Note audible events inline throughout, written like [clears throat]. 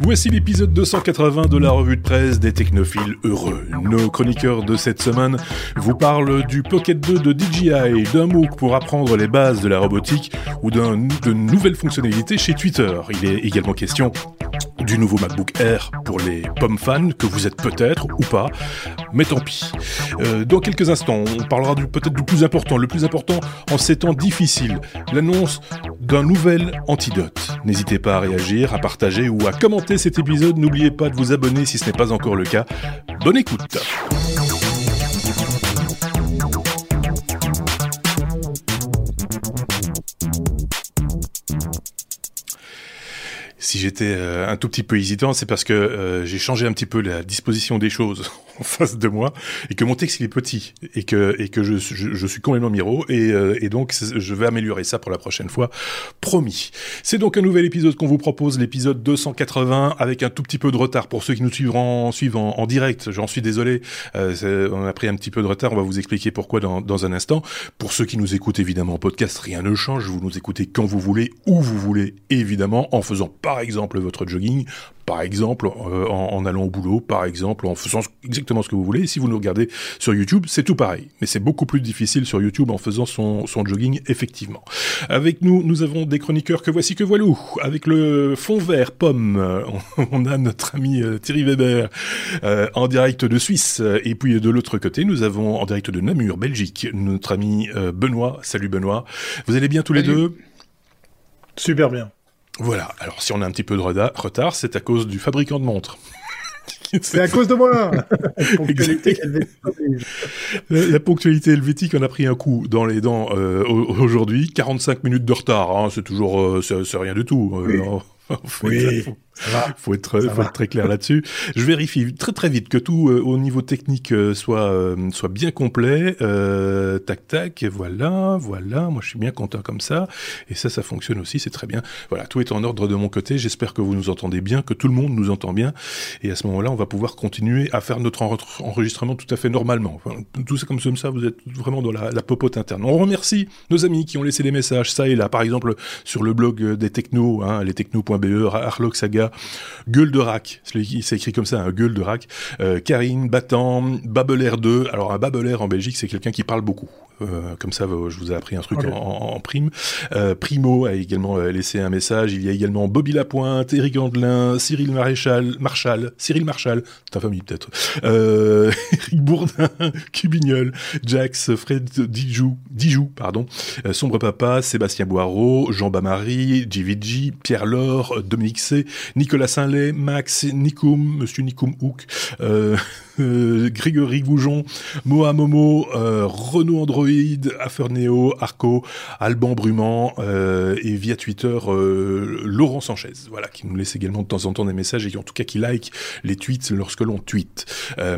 Voici l'épisode 280 de la revue de presse des technophiles heureux. Nos chroniqueurs de cette semaine vous parlent du Pocket 2 de DJI, d'un MOOC pour apprendre les bases de la robotique ou de nouvelles fonctionnalités chez Twitter. Il est également question du nouveau MacBook Air pour les pommes fans, que vous êtes peut-être ou pas, mais tant pis. Euh, dans quelques instants, on parlera peut-être du plus important, le plus important en ces temps difficiles, l'annonce d'un nouvel antidote. N'hésitez pas à réagir, à partager ou à commenter cet épisode, n'oubliez pas de vous abonner si ce n'est pas encore le cas. Bonne écoute si j'étais euh, un tout petit peu hésitant, c'est parce que euh, j'ai changé un petit peu la disposition des choses en face de moi et que mon texte il est petit et que et que je, je, suis complètement miro et, euh, et donc je vais améliorer ça pour la prochaine fois, promis. C'est donc un nouvel épisode qu'on vous propose, l'épisode 280 avec un tout petit peu de retard pour ceux qui nous suivront suivent en, direct. J'en suis désolé, on a pris un petit peu de retard. On va vous expliquer pourquoi dans, dans un instant. Pour ceux qui nous écoutent évidemment en podcast, rien ne change. Vous nous écoutez quand vous voulez, où vous voulez, évidemment, en faisant par exemple votre jogging, par exemple euh, en, allant au boulot, par exemple en faisant exactement ce que vous voulez. si vous nous regardez sur YouTube, c'est tout pareil. Mais c'est beaucoup plus difficile sur YouTube en faisant son, jogging, effectivement. Avec nous, nous avons des chroniqueurs que voici que voilou. Avec le fond vert pomme, [laughs] on a notre ami euh, Thierry Weber euh, en direct de Suisse. Et puis de l'autre côté, nous avons en direct de Namur, Belgique, notre ami Benoît. Salut Benoît. Vous allez bien tous les deux? Super bien. Voilà, alors si on a un petit peu de retard, c'est à cause du fabricant de montres. [laughs] C'est à cause de moi. [laughs] la, ponctualité helvétique en a pris un coup dans les dents euh, aujourd'hui. 45 minutes de retard, hein, c'est toujours, euh, c'est rien du tout. Euh, oui. [laughs] faut être, faut être très clair là-dessus. Je vérifie très très vite que tout euh, au niveau technique euh, soit euh, soit bien complet. tac tac, voilà, voilà. Moi, je suis bien content comme ça. Et ça, ça fonctionne aussi, c'est très bien. Voilà, tout est en ordre de mon côté. J'espère que vous nous entendez bien, que tout le monde nous entend bien. Et à ce moment-là, on va pouvoir continuer à faire notre enregistrement tout à fait normalement. Enfin, tout ça comme ça, vous êtes vraiment dans la, la popote interne. On remercie nos amis qui ont laissé des messages, ça et là. Par exemple, sur le blog des technos, hein, lestechnos.be, Arlog Saga, Gueule de Rack, c'est écrit comme ça, un Gueule de Rack, euh, Karine, Battant, Babelaire 2. Alors un Babelaire en Belgique, c'est quelqu'un qui parle beaucoup. Euh, comme ça, je vous ai appris un truc en, prime. Euh, Primo a également laissé un message. Il y a également Bobby Lapointe, Eric Andelin, Cyril Maréchal, Marshall, Cyril Marshall, ta famille peut-être, [laughs] Eric Bourdin, [laughs] Cubignol, Jax, Fred Dijou, Dijou pardon, Sombre Papa, Sébastien Boireau, Jean Bamary, JVG, Pierre Laure, Dominique C, Nicolas Saint-Lay, Max Nikoum, Monsieur Nikoum Houk, euh, euh, Grégory Goujon, Moa Momo, euh, Renault Android, Aferneo, Arco, Alban Bruman et via Twitter Laurent Sanchez, voilà, qui nous laisse également de temps en temps des messages et qui en tout cas qui like les tweets lorsque l'on tweet.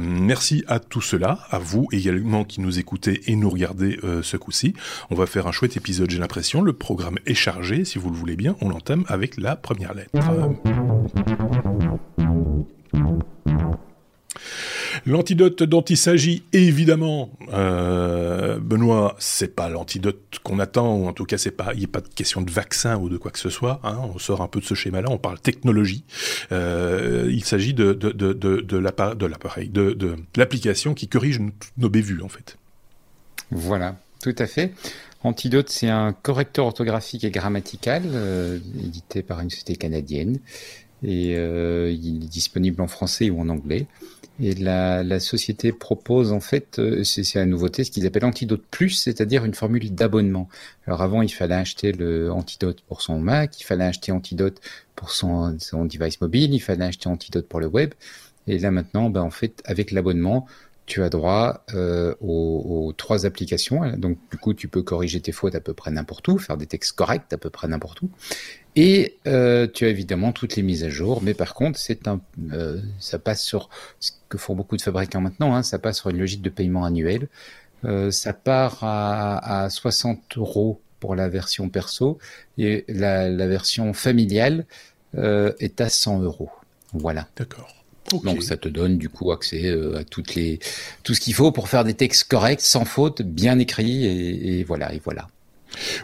merci à tout cela, à vous également qui nous écoutez et nous regardez ce coup-ci. On va faire un chouette épisode, j'ai l'impression. Le programme est chargé, si vous le voulez bien. On l'entame avec la première lettre. L'antidote dont il s'agit, évidemment, euh, Benoît, c'est pas l'antidote qu'on attend, ou en tout cas, c'est pas, il n'y a pas de question de vaccin ou de quoi que ce soit. Hein, on sort un peu de ce schéma-là, on parle technologie. Euh, il s'agit de l'appareil, de, de l'application qui corrige nos bévues, en fait. Voilà, tout à fait. Antidote, c'est un correcteur orthographique et grammatical euh, édité par une société canadienne et euh, il est disponible en français ou en anglais. Et la, société propose en fait, euh, c'est la nouveauté, ce qu'ils appellent Antidote Plus, c'est-à-dire une formule d'abonnement. Alors avant, il fallait acheter le Antidote pour son Mac, il fallait acheter Antidote pour son, device mobile, il fallait acheter Antidote pour le web. Et là maintenant, ben, en fait, avec l'abonnement, tu as droit euh, aux, trois applications. Donc, du coup, tu peux corriger tes fautes à peu près n'importe où, faire des textes corrects à peu près n'importe où. Et euh, tu as évidemment toutes les mises à jour. Mais par contre, c'est un, euh, ça passe sur ce que font beaucoup de fabricants maintenant. Hein, ça passe sur une logique de paiement annuel. ça part à, à 60 euros pour la version perso et la, la version familiale est à 100 euros. Voilà. D'accord. Donc ça te donne du coup accès euh, à toutes les tout ce qu'il faut pour faire des textes corrects, sans faute, bien écrits et, et voilà et voilà.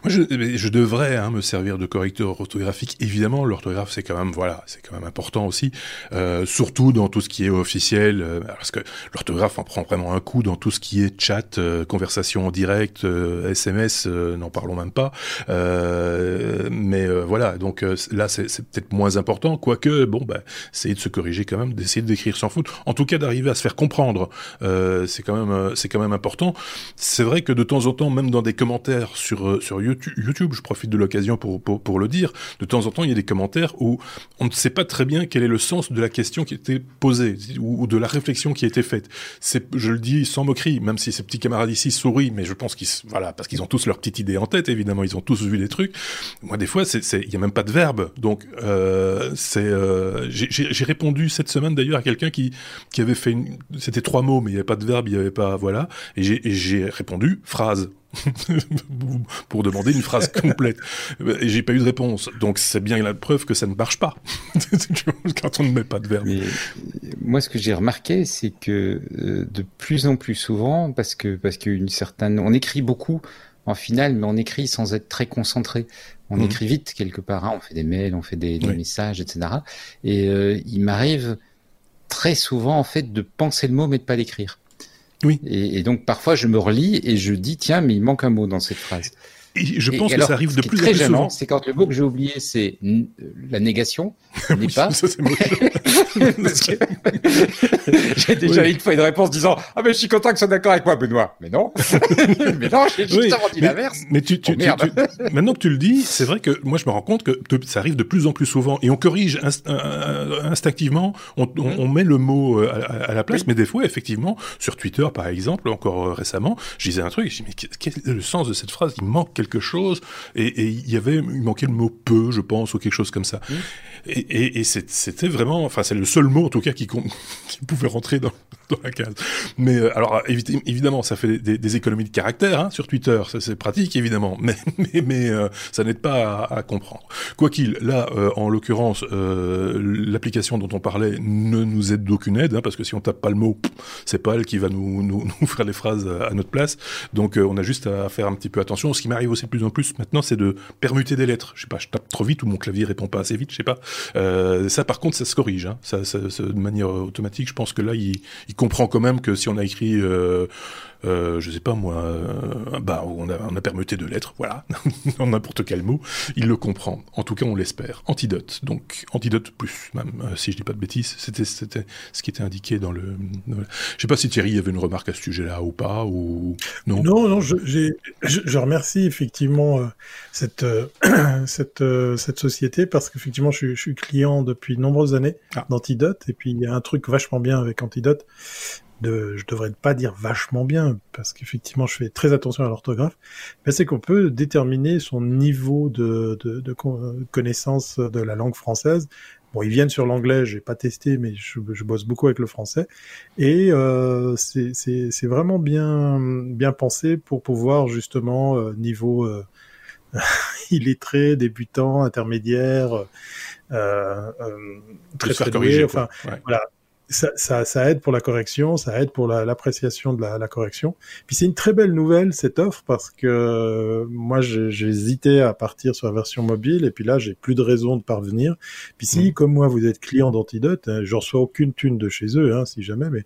Moi, je, je devrais hein, me servir de correcteur orthographique. Évidemment, l'orthographe, c'est quand même voilà, c'est quand même important aussi, euh, surtout dans tout ce qui est officiel, euh, parce que l'orthographe en prend vraiment un coup dans tout ce qui est chat, euh, conversation en direct, SMS, n'en parlons même pas. mais voilà, donc là, c'est peut-être moins important, quoique bon, bah, essayer de se corriger quand même, d'essayer d'écrire sans faute. En tout cas, d'arriver à se faire comprendre, c'est quand même c'est quand même important. C'est vrai que de temps en temps, même dans des commentaires sur sur YouTube, je profite de l'occasion pour, pour, le dire, de temps en temps, il y a des commentaires où on ne sait pas très bien quel est le sens de la question qui était posée ou, de la réflexion qui a été faite. Je le dis sans moquerie, même si ces petits camarades ici sourient, mais je pense qu'ils, voilà, parce qu'ils ont tous leur petite idée en tête, évidemment, ils ont tous vu des trucs. Moi, des fois, il y a même pas de verbe, donc euh, c'est, euh, j'ai répondu cette semaine d'ailleurs à quelqu'un qui qui avait fait c'était trois mots, mais il y avait pas de verbe, il y avait pas, voilà, et j'ai répondu phrase. [laughs] pour demander une phrase complète. Et j'ai pas eu de réponse. Donc c'est bien la preuve que ça ne marche pas [laughs] quand on ne met pas de verbe. moi, ce que j'ai remarqué, c'est que euh, de plus en plus souvent, parce que parce qu'une certaine, on écrit beaucoup en finale, mais on écrit sans être très concentré. On mhm. écrit vite quelque part. Hein. On fait des mails, on fait des, messages, etc. Et euh, il m'arrive très souvent en fait de penser le mot mais de pas l'écrire. Oui. Et, et, donc parfois je me relis et je dis tiens mais il manque un mot dans cette phrase. Et je pense que ça arrive de plus en plus souvent. C'est quand le mot que j'ai oublié, c'est la négation, [laughs] n'est pas. Ça, [laughs] [laughs] [laughs] j'ai déjà eu une fois une réponse disant ah mais je suis content que tu sois d'accord avec moi, Benoît. Mais non, [laughs] mais non, j'ai justement dit l'inverse. Mais tu, tu, oh, tu, maintenant que tu le dis, c'est vrai que moi je me rends compte que ça arrive de plus en plus souvent et on corrige instinctivement, on, on, on, met le mot euh, à, à la place, mais des fois effectivement sur Twitter par exemple, encore euh, récemment, je disais un truc, je dis mais quel est le sens de cette phrase? Il manque quelque chose, et, il y avait, il manquait le mot peu, je pense, ou quelque chose comme ça. Et, et, c'était vraiment, enfin, c'est le seul mot en tout cas qui, [laughs] pouvait rentrer dans, [laughs] dans la case. Mais euh, alors, évidemment, ça fait des, économies de caractère hein, sur Twitter, ça c'est pratique évidemment, [laughs] mais mais, mais euh, ça n'aide pas à, comprendre. Quoi qu'il, là, euh, en l'occurrence, l'application dont on parlait ne nous aide d'aucune aide, hein, parce que si on tape pas le mot, c'est pas elle qui va nous, nous, [laughs] nous faire les phrases à notre place. Donc, on a juste à faire un petit peu attention. Ce qui m'arrive aussi de plus en plus maintenant, c'est de permuter des lettres. Je sais pas, je tape trop vite ou mon clavier répond pas assez vite, je sais pas. Euh, ça, par contre, ça se corrige. Hein. Ça, ça, de manière automatique, je pense que là, il, il comprend quand même que si on a écrit euh, je sais pas moi, euh, bah, on a, on a permuté deux lettres, voilà, [laughs] en n'importe quel mot, il le comprend. En tout cas, on l'espère. Antidote, donc antidote plus, même, euh, si je dis pas de bêtises, c'était, ce qui était indiqué dans le. Je sais pas si Thierry avait une remarque à ce sujet-là ou pas, ou non. Non, non, je, je, remercie effectivement euh, cette, [clears throat] cette, cette société parce qu'effectivement, je, je, suis client depuis de nombreuses années ah. d'Antidote, et puis il y a un truc vachement bien avec Antidote, de, je devrais pas dire vachement bien, parce qu'effectivement, je fais très attention à l'orthographe, mais c'est qu'on peut déterminer son niveau de, de, de, connaissance de la langue française. Bon, ils viennent sur l'anglais, j'ai pas testé, mais je, je, bosse beaucoup avec le français, et euh, c'est vraiment bien bien pensé pour pouvoir justement euh, niveau euh, [laughs] illettré, débutant, intermédiaire, euh, euh, très très doué, enfin voilà ça, ça, ça, aide pour la correction, ça aide pour l'appréciation de la, la, correction. Puis c'est une très belle nouvelle cette offre parce que euh, moi j'ai hésité à partir sur la version mobile et puis là j'ai plus de raison de parvenir. Puis si mmh. comme moi vous êtes client d'Antidote, hein, je reçois aucune thune de chez eux hein, si jamais, mais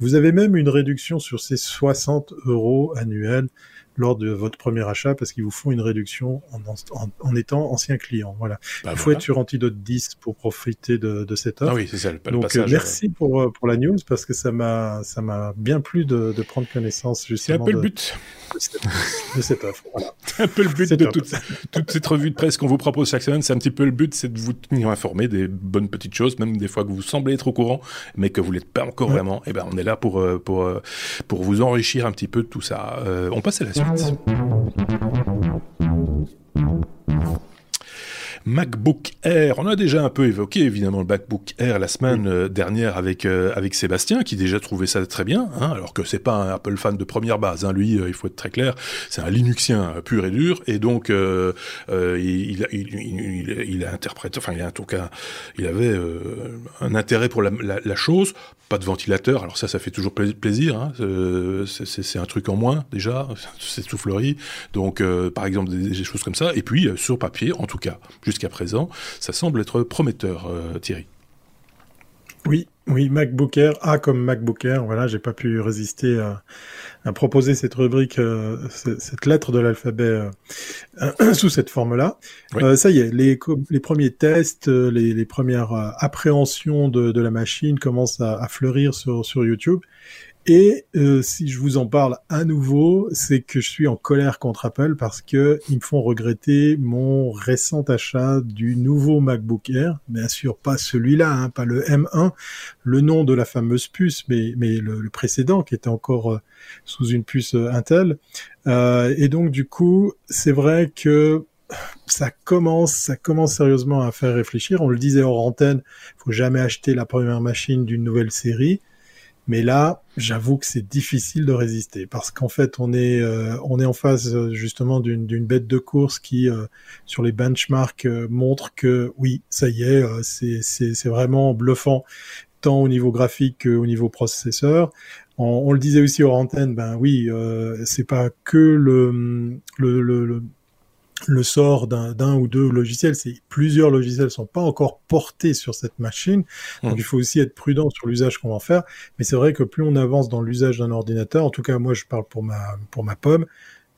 vous avez même une réduction sur ces 60 euros annuels lors de votre premier achat parce qu'ils vous font une réduction en, en, étant ancien client. Voilà. Bah, Il faut être sur Antidote 10 pour profiter de, de cette offre. Ah oui, c'est ça. Le, Donc passage, merci pour euh, pour la news parce que ça m'a ça m'a bien plu de, de prendre connaissance justement. C'est un peu le but de cette, offre. Voilà. un peu le but de toute, toute, cette revue de presse qu'on vous propose chaque semaine. C'est un petit peu le but, c'est de vous tenir informé des bonnes petites choses, même des fois que vous semblez être au courant, mais que vous l'êtes pas encore vraiment. Et eh ben on est là pour euh, pour euh, pour vous enrichir un petit peu de tout ça. on passe à la suite. 짝짝 MacBook Air. On a déjà un peu évoqué évidemment le MacBook Air la semaine euh, dernière avec euh, avec Sébastien qui déjà trouvait ça très bien, hein, alors que c'est pas un Apple fan de première base. Hein. Lui, il faut être très clair, c'est un Linuxien pur et dur, et donc il, il, il, il, a interprété, enfin il a en tout cas, il avait un intérêt pour la, la, la chose pas de ventilateur. Alors ça, ça fait toujours plaisir. Hein. Euh, c'est un truc en moins déjà, [laughs] cette soufflerie. Donc, euh, par exemple, des, choses comme ça. Et puis, euh, sur papier, en tout cas, jusqu'à présent, ça semble être prometteur, Thierry. Oui, oui, MacBook Air, A comme MacBook Air. Voilà, j'ai pas pu résister à, à proposer cette rubrique, euh, cette lettre de l'alphabet euh, [clears throat] sous cette forme-là. Euh, ça y est, les, les premiers tests, les, les premières appréhensions de, de, la machine commencent à, à fleurir sur, sur YouTube. Et euh, si je vous en parle à nouveau, c'est que je suis en colère contre Apple parce que ils me font regretter mon récent achat du nouveau MacBook Air. Bien sûr, pas celui-là, hein, pas le M1, le nom de la fameuse puce, mais, le, précédent qui était encore euh, sous une puce euh, Intel. Euh, et donc du coup, c'est vrai que ça commence, ça commence sérieusement à faire réfléchir. On le disait hors antenne, faut jamais acheter la première machine d'une nouvelle série. Mais là, j'avoue que c'est difficile de résister parce qu'en fait, on est euh, on est en face euh, justement d'une bête de course qui euh, sur les benchmarks montre que oui, ça y est, c'est c'est vraiment bluffant tant au niveau graphique qu'au niveau processeur. On, on, le disait aussi hors antenne, ben oui, c'est pas que le, le, le le sort d'un ou deux logiciels, c'est plusieurs logiciels sont pas encore portés sur cette machine, donc mmh. il faut aussi être prudent sur l'usage qu'on va en faire. Mais c'est vrai que plus on avance dans l'usage d'un ordinateur, en tout cas moi je parle pour ma pour ma pomme,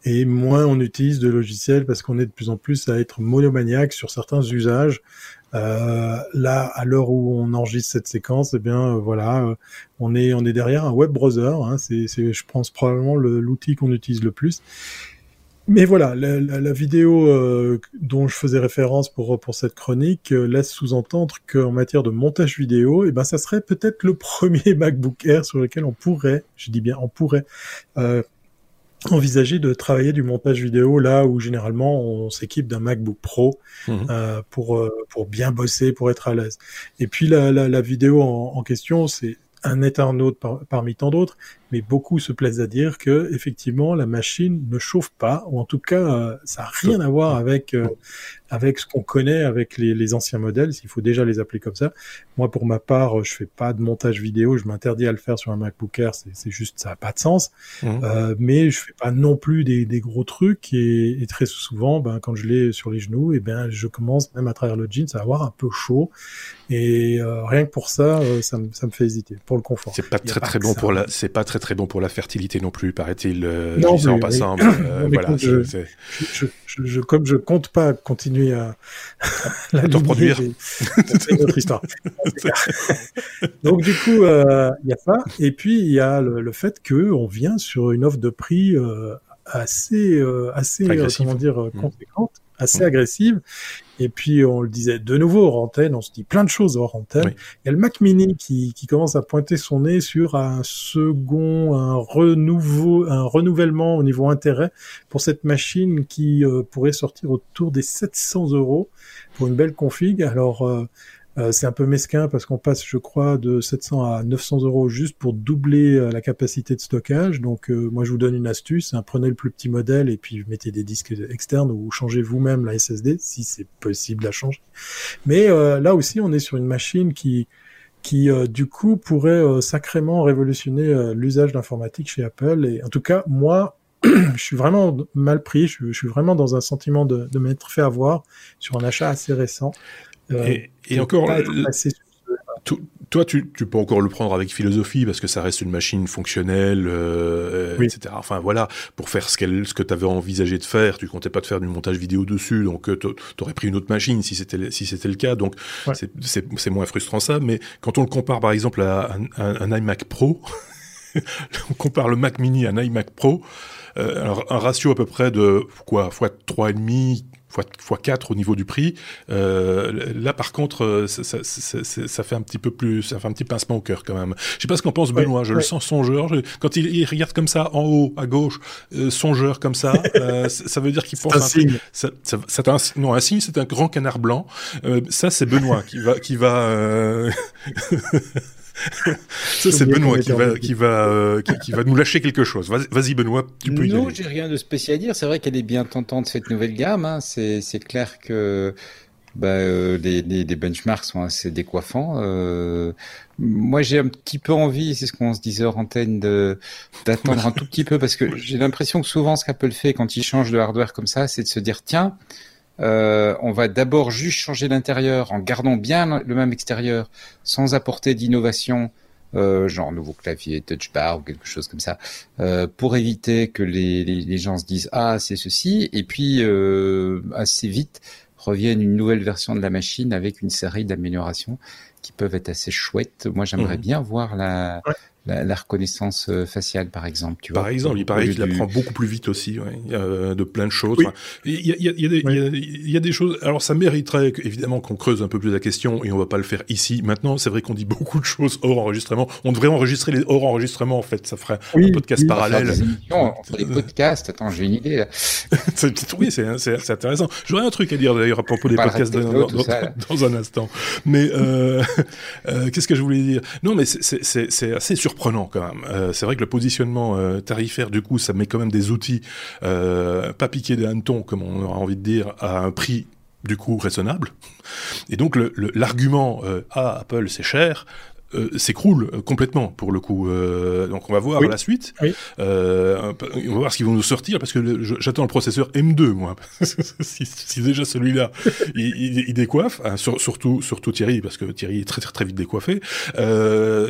et moins on utilise de logiciels parce qu'on est de plus en plus à être monomaniaque sur certains usages. Euh, là, à l'heure où on enregistre cette séquence, eh bien euh, voilà, euh, on est on est derrière un web browser. Hein, c'est je pense probablement l'outil qu'on utilise le plus. Mais voilà, la, la, la vidéo euh, dont je faisais référence pour pour cette chronique euh, laisse sous-entendre qu'en matière de montage vidéo, eh ben ça serait peut-être le [laughs] premier MacBook Air sur lequel on pourrait, je dis bien on pourrait, euh, envisager de travailler du montage vidéo là où généralement on s'équipe d'un MacBook Pro mmh. euh, pour pour bien bosser, pour être à l'aise. Et puis la, la, la vidéo en, en question, c'est un internaute parmi tant d'autres, mais beaucoup se plaisent à dire que effectivement la machine ne chauffe pas, ou en tout cas euh, ça n'a rien à voir avec euh, avec ce qu'on connaît avec les, les anciens modèles, s'il faut déjà les appeler comme ça. Moi pour ma part, je fais pas de montage vidéo, je m'interdis à le faire sur un MacBook Air, c'est juste ça a pas de sens. Mmh. Euh, mais je fais pas non plus des, des gros trucs et, et, très souvent, ben quand je l'ai sur les genoux, et ben je commence même à travers le jeans à avoir un peu chaud et rien que pour ça, ça, me, ça me fait hésiter pour le confort. C'est pas très très bon pour la, c'est pas très très bon pour la fertilité non plus, paraît-il. Euh, non, en passant. Euh, voilà, je, je, je, comme je compte pas continuer à, la produire, c'est une autre histoire. [laughs] Donc du coup, euh, il y a ça, et puis il y a le, fait que on vient sur une offre de prix euh, assez, euh, assez, comment dire, mmh. conséquente assez agressive. Et puis, on le disait de nouveau hors antenne, on se dit plein de choses hors antenne. Il y a le Mac Mini qui, qui commence à pointer son nez sur un second, un renouveau, un renouvellement au niveau intérêt pour cette machine qui euh, pourrait sortir autour des 700 euros pour une belle config. Alors, euh, euh, c'est un peu mesquin parce qu'on passe, je crois, de 700 à 900 euros juste pour doubler euh, la capacité de stockage. Donc, euh, moi, je vous donne une astuce. Hein, prenez le plus petit modèle et puis mettez des disques externes ou changez vous-même la SSD si c'est possible à changer. Mais là aussi, on est sur une machine qui qui du coup pourrait sacrément révolutionner l'usage d'informatique chez Apple. Et en tout cas, moi, [clears throat] je suis vraiment mal pris. Je, suis vraiment dans un sentiment de, de m'être fait avoir sur un achat assez récent. Euh, et, encore, toi, tu, peux encore le prendre avec philosophie parce que ça reste une machine fonctionnelle, euh, etc. Enfin voilà, pour faire ce, ce que tu avais envisagé de faire, tu comptais pas te faire du montage vidéo dessus, donc euh, tu aurais pris une autre machine si c'était si c'était le cas. Donc c'est moins frustrant ça. Mais quand on le compare par exemple à un, iMac Pro, [laughs] on compare le Mac Mini à un iMac Pro. alors un ratio à peu près de quoi fois trois et demi fois 4 au niveau du prix. Euh, là, par contre, euh, ça, ça, ça, ça, fait un petit peu plus, ça fait un petit pincement au cœur quand même. Je sais pas ce qu'en pense Benoît. je le sens songeur. quand il, il, regarde comme ça en haut, à gauche, euh, songeur comme ça, [laughs] euh, ça veut dire qu'il pense. Un, un signe. C'est un, non, un signe, c'est un grand canard blanc. ça, c'est Benoît qui va, qui va. [laughs] [laughs] Ça, c'est Benoît qui va, qui, va, euh, qui, va nous lâcher quelque chose. Vas-y, Benoît, tu peux y Non, j'ai rien de spécial à dire. C'est vrai qu'elle est bien tentante, cette nouvelle gamme. Hein. C'est clair que bah, euh, les, les, les, benchmarks sont assez décoiffants. Euh, moi, j'ai un petit peu envie, c'est ce qu'on se disait hors antenne, d'attendre un [laughs] tout petit peu parce que j'ai l'impression que souvent, ce qu'Apple fait quand il change de hardware comme ça, c'est de se dire tiens, euh, on va d'abord juste changer l'intérieur en gardant bien le même extérieur, sans apporter d'innovation, euh, genre nouveau clavier, touch bar ou quelque chose comme ça, euh, pour éviter que les, les, gens se disent ah c'est ceci, et puis euh, assez vite revienne une nouvelle version de la machine avec une série d'améliorations qui peuvent être assez chouettes. Moi j'aimerais mmh. bien voir la, la, reconnaissance euh, faciale, par exemple. Tu par exemple, il paraît qu'il apprend beaucoup plus vite aussi, ouais. a de plein de choses. Il, y a, il, y a, il, y a des, il y a des choses. Alors, ça mériterait évidemment qu'on creuse un peu plus la question, et on va pas le faire ici. Maintenant, c'est vrai qu'on dit beaucoup de choses hors enregistrement. On devrait enregistrer les hors enregistrements, en fait. Ça ferait un podcast parallèle. Non, des podcasts. Attends, j'ai une idée. Là. [laughs] oui, c'est intéressant. J'aurais un truc à dire d'ailleurs à propos des podcasts dans, dans, dans, un instant. Mais euh, [laughs] euh, qu'est-ce que je voulais dire? Non, mais c'est assez sûr surprenant quand même. Euh, c'est vrai que le positionnement euh, tarifaire, du coup, ça met quand même des outils euh, pas piqués des hannetons, comme on aura envie de dire, à un prix du coup raisonnable. Et donc l'argument le, ah Apple c'est cher euh, s'écroule euh, complètement pour le coup. Euh, donc on va voir la suite. on va voir ce qu'ils vont nous sortir parce que j'attends le processeur M2 moi. [laughs] si, déjà celui-là [laughs] il, il, décoiffe, hein, surtout surtout Thierry parce que Thierry est très très très vite décoiffé.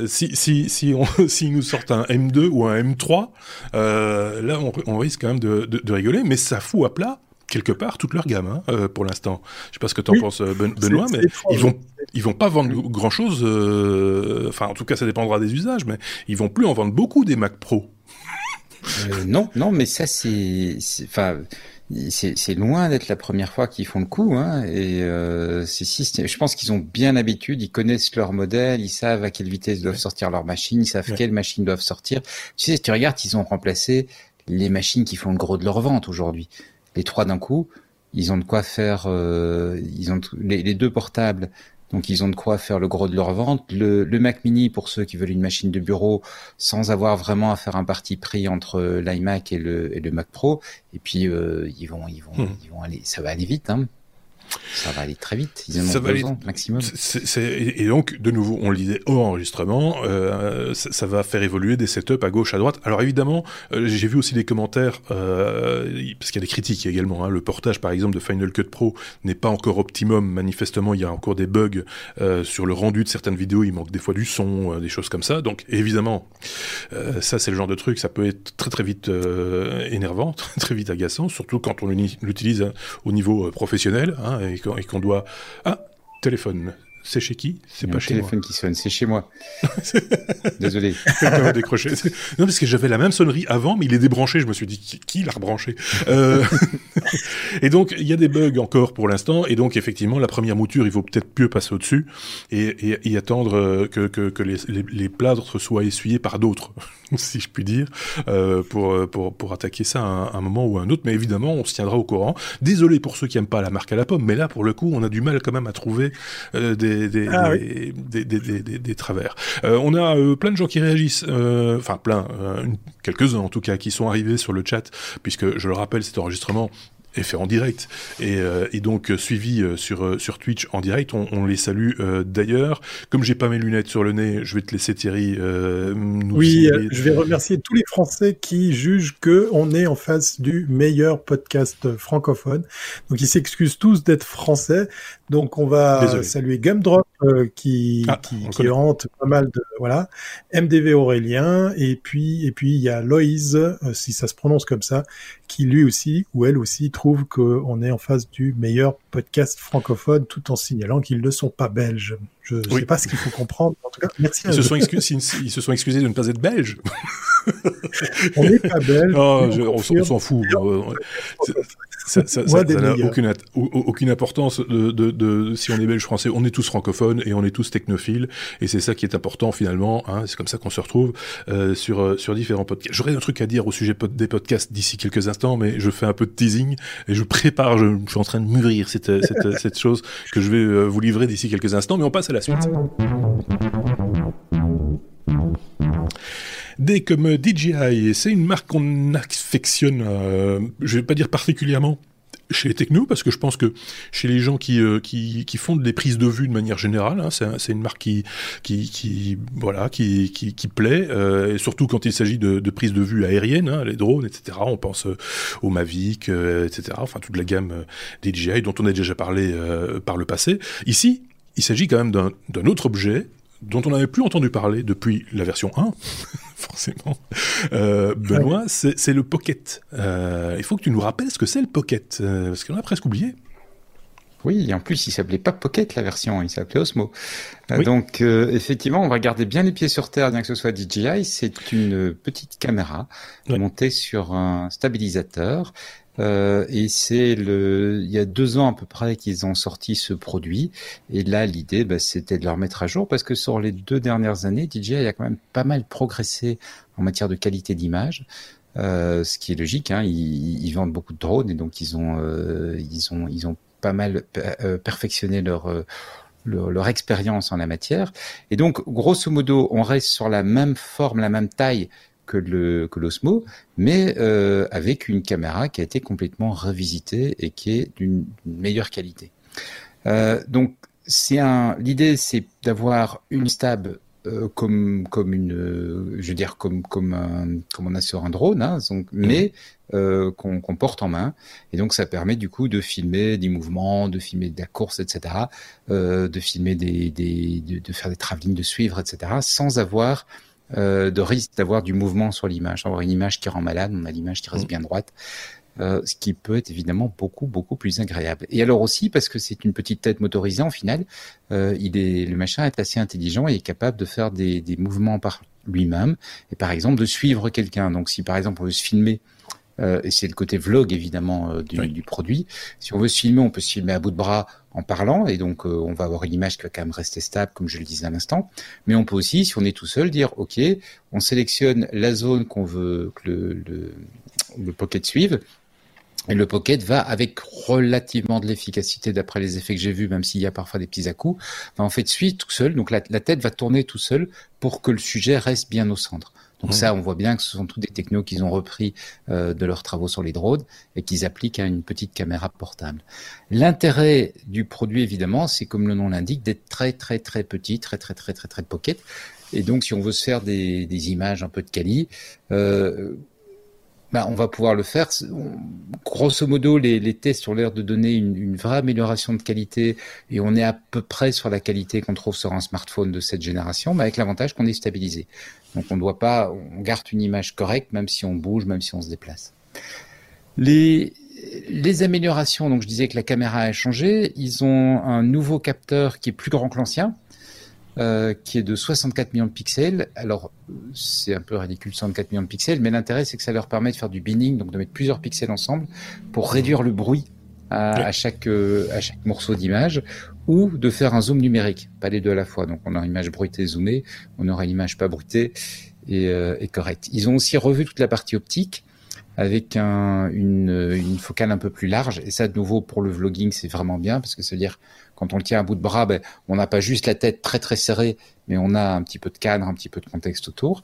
si si si on [laughs] si nous sortent un M2 ou un M3, là on, on, risque quand même de, de, de rigoler, mais ça fout à plat quelque part toute leur gamme hein, euh, pour l'instant. Je sais pas ce que tu en penses euh, ben, Benoît, mais ils vont ils vont pas vendre grand chose. Euh, enfin, en tout cas, ça dépendra des usages, mais ils vont plus en vendre beaucoup des Mac Pro. non, non, mais ça c'est, enfin. C'est loin d'être la première fois qu'ils font le coup, hein, et euh, je pense qu'ils ont bien l'habitude, ils connaissent leur modèle, ils savent à quelle vitesse doivent sortir leurs machines, ils savent quelles machines doivent sortir. Tu sais, si tu regardes, ils ont remplacé les machines qui font le gros de leur vente aujourd'hui les trois d'un coup. Ils ont de quoi faire, euh, ils ont les, deux portables, donc ils ont de quoi faire le gros de leur vente. Le, Mac Mini pour ceux qui veulent une machine de bureau sans avoir vraiment à faire un parti pris entre l'iMac et le, et le Mac Pro. Et puis euh, ils vont, ils vont, hmm. ils vont aller, ça va aller vite. Hein. Ça va aller très vite, ils en ont besoin, maximum. et donc, de nouveau, on le disait au enregistrement, euh, ça, va faire évoluer des setups à gauche, à droite. Alors évidemment, euh, j'ai vu aussi des commentaires, euh, parce qu'il y a des critiques également. Hein. Le portage, par exemple, de Final Cut Pro n'est pas encore optimum. Manifestement, il y a encore des bugs sur le rendu de certaines vidéos. Il manque des fois du son, des choses comme ça. Donc évidemment, ça c'est le genre de truc, ça peut être très très vite énervant, [laughs] très, très vite agaçant, surtout quand on l'utilise hein, au niveau professionnel. Hein, et qu'on doit... Ah, téléphone. C'est chez qui C'est pas chez moi. téléphone qui sonne, c'est chez moi. [laughs] Désolé. décrocher. Non, parce que j'avais la même sonnerie avant, mais il est débranché. Je me suis dit, qui, l'a rebranché euh... [laughs] Et donc, il y a des bugs encore pour l'instant. Et donc, effectivement, la première mouture, il vaut peut-être mieux passer au-dessus et, et, attendre euh, que, que, que les, les, les, plâtres soient essuyés par d'autres, [laughs] si je puis dire, euh, pour, pour, pour attaquer ça à un, moment ou à un autre. Mais évidemment, on se tiendra au courant. Désolé pour ceux qui n'aiment pas la marque à la pomme, mais là, pour le coup, on a du mal quand même à trouver euh, des ah des, des, des, des, travers. Euh, on a euh, plein de gens qui réagissent, euh, enfin plein, quelques-uns en tout cas, qui sont arrivés sur le chat, puisque je le rappelle, cet enregistrement est fait en direct et, euh, et donc euh, suivi euh, sur sur Twitch en direct. On, on les salue d'ailleurs. Comme j'ai pas mes lunettes sur le nez, je vais te laisser Thierry. Nous oui, je vais remercier tous les Français qui jugent que on est en face du meilleur podcast francophone. Donc ils s'excusent tous d'être français. Donc on va saluer Gumdrop qui ah, qui, qui hante pas mal de voilà MDV Aurélien et puis et puis il y a Loïse si ça se prononce comme ça qui lui aussi ou elle aussi trouve qu'on est en face du meilleur podcast francophone tout en signalant qu'ils ne sont pas belges. Je ne sais pas ce qu'il faut comprendre. En tout cas, merci. Ils, se sont, ils se sont excusés de ne pas être belges. [laughs] on n'est pas belle. On s'en fout. Ça, n'a aucune, aucune importance de, de, de, si on est belge français. On est tous francophones et on est tous technophiles. Et c'est ça qui est important finalement. Hein, c'est comme ça qu'on se retrouve euh, sur, euh, sur différents podcasts. J'aurais un truc à dire au sujet des podcasts d'ici quelques instants, mais je fais un peu de teasing et je prépare, je, suis en train de mûrir cette, cette, cette chose que je vais euh, vous livrer d'ici quelques instants. Mais on passe à la suite. D comme DJI, c'est une marque qu'on affectionne, euh, je vais pas dire particulièrement chez les technos, parce que je pense que chez les gens qui, euh, qui, font des prises de vue de manière générale, hein, c'est une marque qui, qui, voilà, qui, qui, plaît, euh, et surtout quand il s'agit de, prises de vue aériennes, hein, les drones, etc. On pense euh, au Mavic, etc. Enfin, toute la gamme DJI dont on a déjà parlé par le passé. Ici, il s'agit quand même d'un autre objet dont on n'avait plus entendu parler depuis la version 1, [laughs] forcément. Euh, Benoît, c'est le Pocket. Euh, il faut que tu nous rappelles ce que c'est le Pocket, euh, parce qu'on a presque oublié. Oui, en plus, il s'appelait pas Pocket la version, il s'appelait Osmo. Donc, effectivement, on va garder bien les pieds sur terre, bien que ce soit DJI. C'est une petite caméra montée sur un stabilisateur euh, et c'est le, il y a deux ans à peu près qu'ils ont sorti ce produit. Et là, l'idée, bah, c'était de leur mettre à jour parce que sur les deux dernières années, DJI a quand même pas mal progressé en matière de qualité d'image. Euh, ce qui est logique, hein, ils, ils, vendent beaucoup de drones et donc ils ont, euh, ils ont, ils ont pas mal euh, perfectionné leur, euh, leur, leur expérience en la matière. Et donc, grosso modo, on reste sur la même forme, la même taille que le que l'Osmo, mais euh, avec une caméra qui a été complètement revisitée et qui est d'une meilleure qualité. Euh, donc c'est un l'idée c'est d'avoir une stab euh, comme comme une je veux dire comme comme un, comme on a sur un drone hein, donc, mais euh, qu'on porte en main et donc ça permet du coup de filmer des mouvements de filmer de la course etc de filmer des, des de, de, faire des travelling de suivre etc sans avoir euh, de risque d'avoir du mouvement sur l'image, avoir une image qui rend malade, on a l'image qui reste mm. bien droite. Euh, ce qui peut être évidemment beaucoup beaucoup plus agréable. Et alors aussi parce que c'est une petite tête motorisée en final, euh, il est le machin est assez intelligent et est capable de faire des, des mouvements par lui-même et par exemple de suivre quelqu'un. Donc si par exemple on veut se filmer euh, et c'est le côté vlog évidemment euh, du, du, produit. Si on veut se filmer, on peut se filmer à bout de bras en parlant, et donc euh, on va avoir une image qui va quand même rester stable, comme je le disais à l'instant. Mais on peut aussi, si on est tout seul, dire OK, on sélectionne la zone qu'on veut que le, le, Pocket suive, et le Pocket va avec relativement de l'efficacité d'après les effets que j'ai vus, même s'il y a parfois des petits à-coups, va en fait suivre tout seul. Donc la, la, tête va tourner tout seul pour que le sujet reste bien au centre. Donc ça, on voit bien que ce sont tous des technos qu'ils ont repris euh, de leurs travaux sur les drones et qu'ils appliquent à une petite caméra portable. L'intérêt du produit, évidemment, c'est comme le nom l'indique, d'être très très très petit, très très très très très pocket. Et donc, si on veut se faire des, des images un peu de quali, euh, bah, on va pouvoir le faire. Grosso modo, les, tests ont l'air de donner une, vraie amélioration de qualité et on est à peu près sur la qualité qu'on trouve sur un smartphone de cette génération, mais avec l'avantage qu'on est stabilisé. Donc on doit pas, on garde une image correcte même si on bouge, même si on se déplace. Les, les améliorations, donc je disais que la caméra a changé, ils ont un nouveau capteur qui est plus grand que l'ancien, euh, qui est de 64 millions de pixels. Alors, c'est un peu ridicule, 64 millions de pixels, mais l'intérêt, c'est que ça leur permet de faire du binning, donc de mettre plusieurs pixels ensemble pour réduire le bruit à, à chaque, euh, à chaque morceau d'image, ou de faire un zoom numérique, pas les deux à la fois. Donc, on a une image bruitée zoomée, on aura une image pas bruitée et, euh, et correcte. Ils ont aussi revu toute la partie optique avec un, une, une, focale un peu plus large. Et ça, de nouveau, pour le vlogging, c'est vraiment bien parce que ça veut dire quand on le tient à bout de bras, ben, on n'a pas juste la tête très très serrée, mais on a un petit peu de cadre, un petit peu de contexte autour.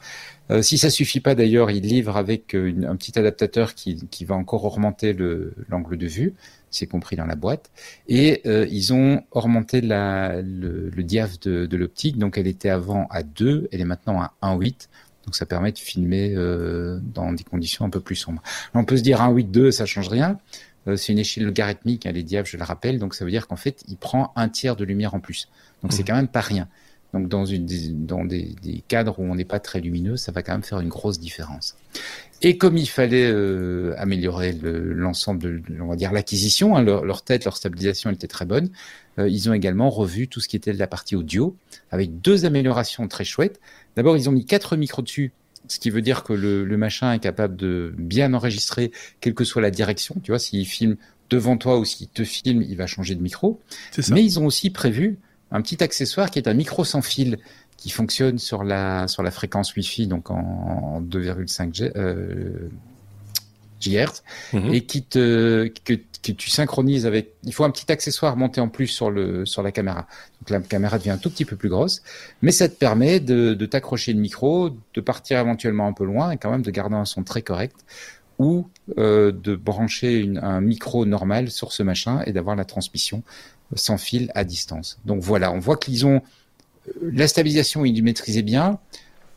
Euh, si ça suffit pas, d'ailleurs, il livre avec euh, une, un petit adaptateur qui, qui va encore augmenter l'angle de vue, c'est compris dans la boîte. Et euh, ils ont augmenté la, le, le diaph de, de l'optique, donc elle était avant à 2, elle est maintenant à 1.8. Donc ça permet de filmer euh, dans des conditions un peu plus sombres. on peut se dire 1.8.2, ça change rien. Euh, c'est une échelle logarithmique, hein, les diables, je le rappelle, donc ça veut dire qu'en fait, il prend un tiers de lumière en plus. Donc c'est mmh. quand même pas rien. Donc dans, une, dans des, des cadres où on n'est pas très lumineux, ça va quand même faire une grosse différence. Et comme il fallait euh, améliorer l'ensemble de, on va dire l'acquisition, hein, leur, leur, tête, leur stabilisation était très bonne, euh, ils ont également revu tout ce qui était de la partie audio, avec deux améliorations très chouettes. D'abord, ils ont mis quatre micros dessus ce qui veut dire que le, le, machin est capable de bien enregistrer, quelle que soit la direction. Tu vois, s'il filme devant toi ou s'il te filme, il va changer de micro. Ça. Mais ils ont aussi prévu un petit accessoire qui est un micro sans fil qui fonctionne sur la sur la fréquence Wi-Fi, donc en, 2,5 G. Euh, GHz mhm. et qui te que, que, tu synchronises avec il faut un petit accessoire monté en plus sur le sur la caméra donc la caméra devient un tout petit peu plus grosse mais ça te permet de, de t'accrocher le micro de partir éventuellement un peu loin et quand même de garder un son très correct ou euh, de brancher une, un micro normal sur ce machin et d'avoir la transmission sans fil à distance donc voilà on voit qu'ils ont la stabilisation, ils maîtrisaient bien.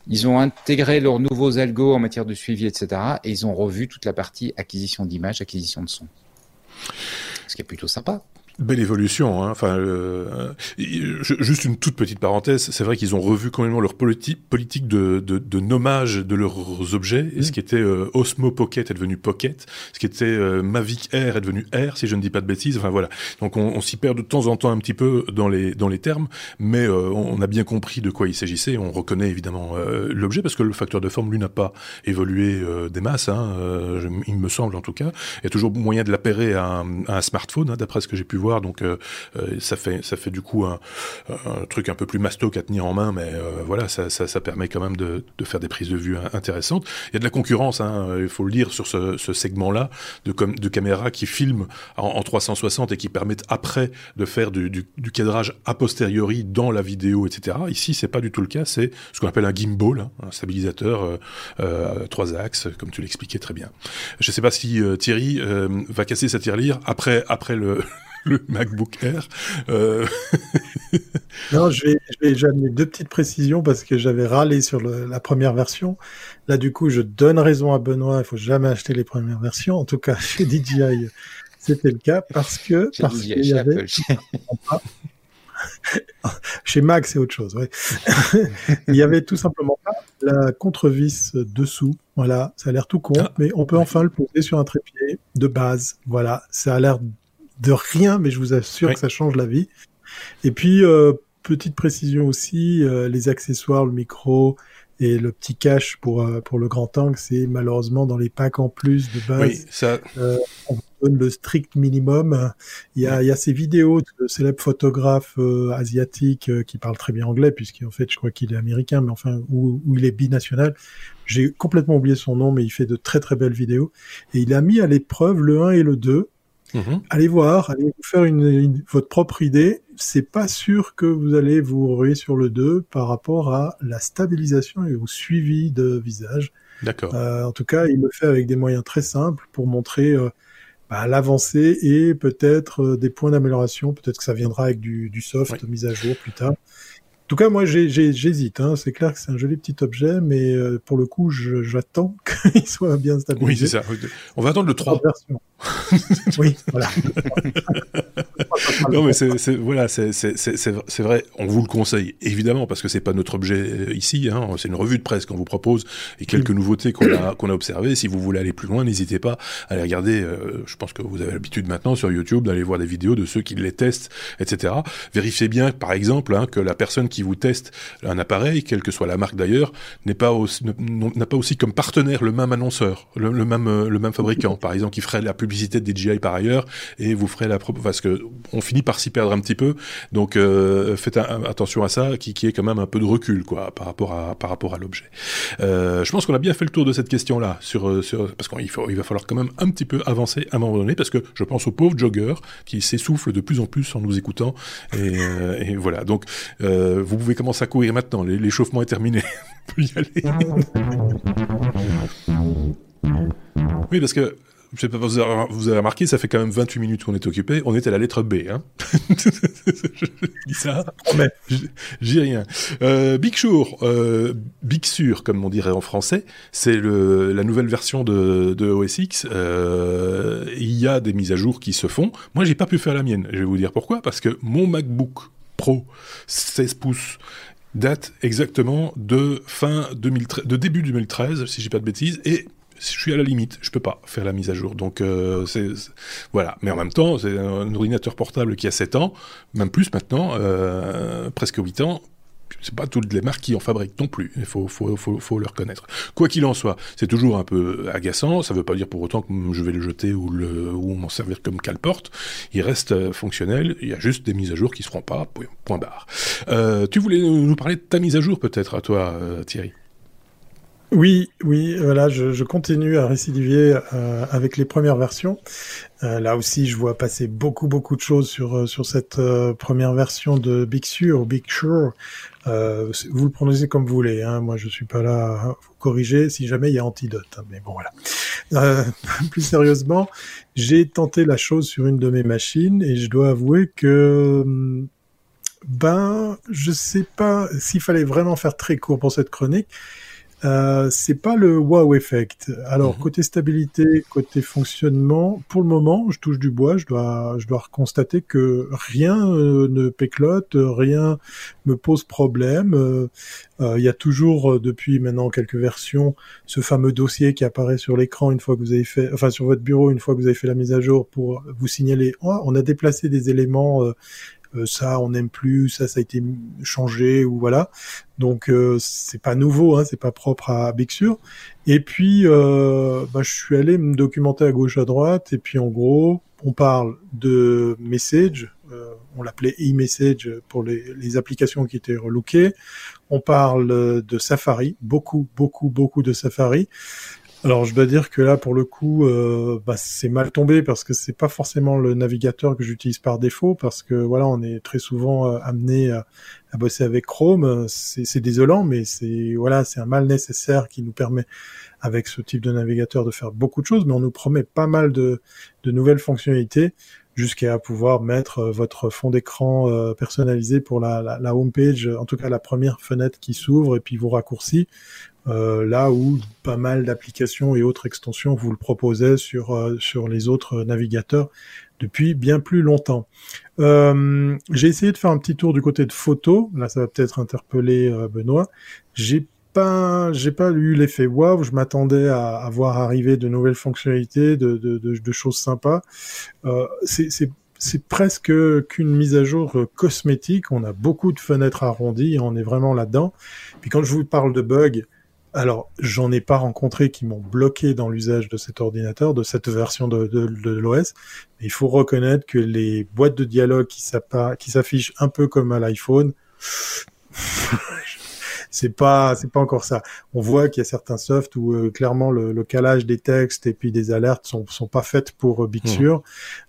Ils ont intégré leurs nouveaux algos en matière de suivi, etc. Et ils ont revu toute la partie acquisition d'images, acquisition de son. Ce qui est plutôt sympa. Belle évolution. Hein. Enfin, euh, juste une toute petite parenthèse. C'est vrai qu'ils ont revu quand même leur politi politique de, de, de, nommage de leurs objets. Et ce qui était euh, Osmo Pocket est devenu Pocket. Ce qui était euh, Mavic Air est devenu Air, si je ne dis pas de bêtises. Enfin voilà. Donc on, on s'y perd de temps en temps un petit peu dans les dans les termes, mais euh, on a bien compris de quoi il s'agissait. On reconnaît évidemment l'objet parce que le facteur de forme lui n'a pas évolué des masses. Hein, il me semble en tout cas. Il y a toujours moyen de l'appairer à, un, à un smartphone, hein, d'après ce que j'ai pu Donc euh, euh, ça fait ça fait du coup un, truc un peu plus mastoc à tenir en main, mais euh, voilà, ça, ça, permet quand même de, faire des prises de vue intéressantes. Il y a de la concurrence, hein, il faut le dire sur ce, segment-là de, de caméras qui filment en, 360 et qui permettent après de faire du, cadrage a posteriori dans la vidéo, etc. Ici, c'est pas du tout le cas. C'est ce qu'on appelle un gimbal, hein, un stabilisateur euh, trois axes, comme tu l'expliquais très bien. Je sais pas si Thierry va casser sa tirelire après après le [laughs] le MacBook Air. Euh... [laughs] non, je vais, je vais deux petites précisions parce que j'avais râlé sur la première version. Là, du coup, je donne raison à Benoît. Il faut jamais acheter les premières versions. En tout cas, [laughs] chez DJI, c'était le cas parce que parce qu'il y avait chez Mac, c'est autre chose. Ouais. il y avait tout simplement pas la contre-vis dessous. Voilà, ça a l'air tout con, ah. mais on peut enfin le poser sur un trépied de base. Voilà, ça a l'air de rien, mais je vous assure que ça change la vie. Et puis, euh, petite précision aussi, euh, les accessoires, le micro et le petit cache pour euh, pour le grand angle, c'est malheureusement dans les packs en plus de base. Oui, ça... on donne le strict minimum. Il y a, il y a ces vidéos de célèbres photographes asiatiques qui parlent très bien anglais, puisqu'en fait, je crois qu'il est américain, mais enfin, où, où il est binational. J'ai complètement oublié son nom, mais il fait de très très belles vidéos. Et il a mis à l'épreuve le 1 et le 2 Mhm. Allez voir, allez vous faire une, votre propre idée. C'est pas sûr que vous allez vous ruer sur le 2 par rapport à la stabilisation et au suivi de visage. D'accord. Euh, en tout cas, il le fait avec des moyens très simples pour montrer euh, bah, l'avancée et peut-être euh, des points d'amélioration. Peut-être que ça viendra avec du, du soft mise à jour plus tard. En tout cas, moi, j'hésite. Hein. C'est clair que c'est un joli petit objet, mais euh, pour le coup, j'attends [laughs] qu'il soit bien stabilisé. Oui, c'est ça. On va attendre le 3. [laughs] oui, voilà. non, mais c'est voilà, c'est vrai. On vous le conseille évidemment parce que c'est pas notre objet euh, ici. Hein. C'est une revue de presse qu'on vous propose et quelques nouveautés qu'on a qu'on a observées. Si vous voulez aller plus loin, n'hésitez pas à aller regarder. Euh, je pense que vous avez l'habitude maintenant sur YouTube d'aller voir des vidéos de ceux qui les testent, etc. Vérifiez bien, par exemple, hein, que la personne qui vous teste un appareil, quelle que soit la marque d'ailleurs, n'est pas n'a pas aussi comme partenaire le même annonceur, le, même euh, le même fabricant, par exemple, qui ferait la publicité de DJI par ailleurs et vous ferez la parce que on finit par s'y perdre un petit peu. Donc euh, faites attention à ça, qui, qui est quand même un peu de recul quoi par rapport à par rapport à l'objet. Euh, je pense qu'on a bien fait le tour de cette question là parce qu'il il va falloir quand même un petit peu avancer à un moment donné parce que je pense aux pauvres joggeurs qui s'essoufflent de plus en plus en nous écoutant et, voilà donc vous pouvez commencer à courir maintenant, l'échauffement est terminé. [laughs] On peut y aller. oui, parce que je sais pas, vous avez, remarqué, ça fait quand même 28 minutes qu'on est occupé. On est à la lettre B, hein. [laughs] je dis ça. Mais j'ai rien. Euh, Big Sur, euh, Big Sur, comme on dirait en français, c'est la nouvelle version de, de OS X. Euh, il y a des mises à jour qui se font. Moi, j'ai pas pu faire la mienne. Je vais vous dire pourquoi. Parce que mon MacBook Pro 16 pouces date exactement de fin 2013, de début 2013, si j'ai pas de bêtises, et je suis à la limite, je peux pas faire la mise à jour. Donc euh, c'est voilà, mais en même temps, c'est un ordinateur portable qui a 7 ans, même plus maintenant, euh, presque 8 ans. C'est pas toutes les marques qui en fabriquent non plus. Il faut, faut, faut, faut le reconnaître. Quoi qu'il en soit, c'est toujours un peu agaçant. Ça veut pas dire pour autant que je vais le jeter ou, ou m'en servir comme cale-porte. Il reste euh, fonctionnel. Il y a juste des mises à jour qui seront pas. Point barre. Euh, tu voulais nous parler de ta mise à jour peut-être à toi, euh, Thierry? Oui, oui, voilà, je, continue à récidiver avec les premières versions. Là aussi, je vois passer beaucoup, beaucoup de choses sur sur cette première version de Big Sur, Big Sure. Vous le prononcez comme vous voulez. Hein. Moi, je suis pas là à vous corriger si jamais il y a antidote. Hein. Mais bon, voilà. [laughs] plus sérieusement, j'ai tenté la chose sur une de mes machines et je dois avouer que hum, ben, je sais pas s'il fallait vraiment faire très court pour cette chronique. Euh, c'est pas le wow effect. Alors mhm. côté stabilité, côté fonctionnement, pour le moment, je touche du bois, je dois, je dois constater que rien euh, ne péclote, rien me pose problème. Euh, il y a toujours depuis maintenant quelques versions ce fameux dossier qui apparaît sur l'écran une fois que vous avez fait, enfin sur votre bureau une fois que vous avez fait la mise à jour pour vous signaler oh, on a déplacé des éléments euh, ça on n'aime plus, ça ça a été changé ou voilà. Donc euh, c'est pas nouveau, hein, c'est pas propre à Big Sur. Et puis euh, bah, je suis allé me documenter à gauche à droite et puis en gros on parle de message, on l'appelait e-message pour les, les, applications qui étaient relookées. On parle de Safari, beaucoup, beaucoup, beaucoup de Safari. Alors je dois dire que là pour le coup euh, bah, c'est mal tombé parce que c'est pas forcément le navigateur que j'utilise par défaut parce que voilà on est très souvent euh, amené à, bosser avec Chrome c'est désolant mais c'est voilà c'est un mal nécessaire qui nous permet avec ce type de navigateur de faire beaucoup de choses mais on nous promet pas mal de, de nouvelles fonctionnalités jusqu'à pouvoir mettre euh, votre fond d'écran personnalisé pour la, la, la home page, en tout cas la première fenêtre qui s'ouvre et puis vos raccourcis. Euh, là où pas mal d'applications et autres extensions vous le proposaient sur euh, sur les autres navigateurs depuis bien plus longtemps. Euh, j'ai essayé de faire un petit tour du côté de photos. Là, ça va peut-être interpeller Benoît. J'ai pas, j'ai pas eu l'effet waouh. Je m'attendais à, à, voir arriver de nouvelles fonctionnalités, de, de, de, de choses sympas. c'est c'est presque qu'une mise à jour cosmétique. On a beaucoup de fenêtres arrondies on est vraiment là-dedans. Puis quand je vous parle de bugs, alors, j'en ai pas rencontré qui m'ont bloqué dans l'usage de cet ordinateur, de cette version de, de, l'OS. Il faut reconnaître que les boîtes de dialogue qui s'affichent un peu comme à l'iPhone, [laughs] c'est pas c'est pas encore ça. On voit qu'il y a certains softs où euh, clairement le, le, calage des textes et puis des alertes sont sont pas faites pour euh, Big mmh. Sur.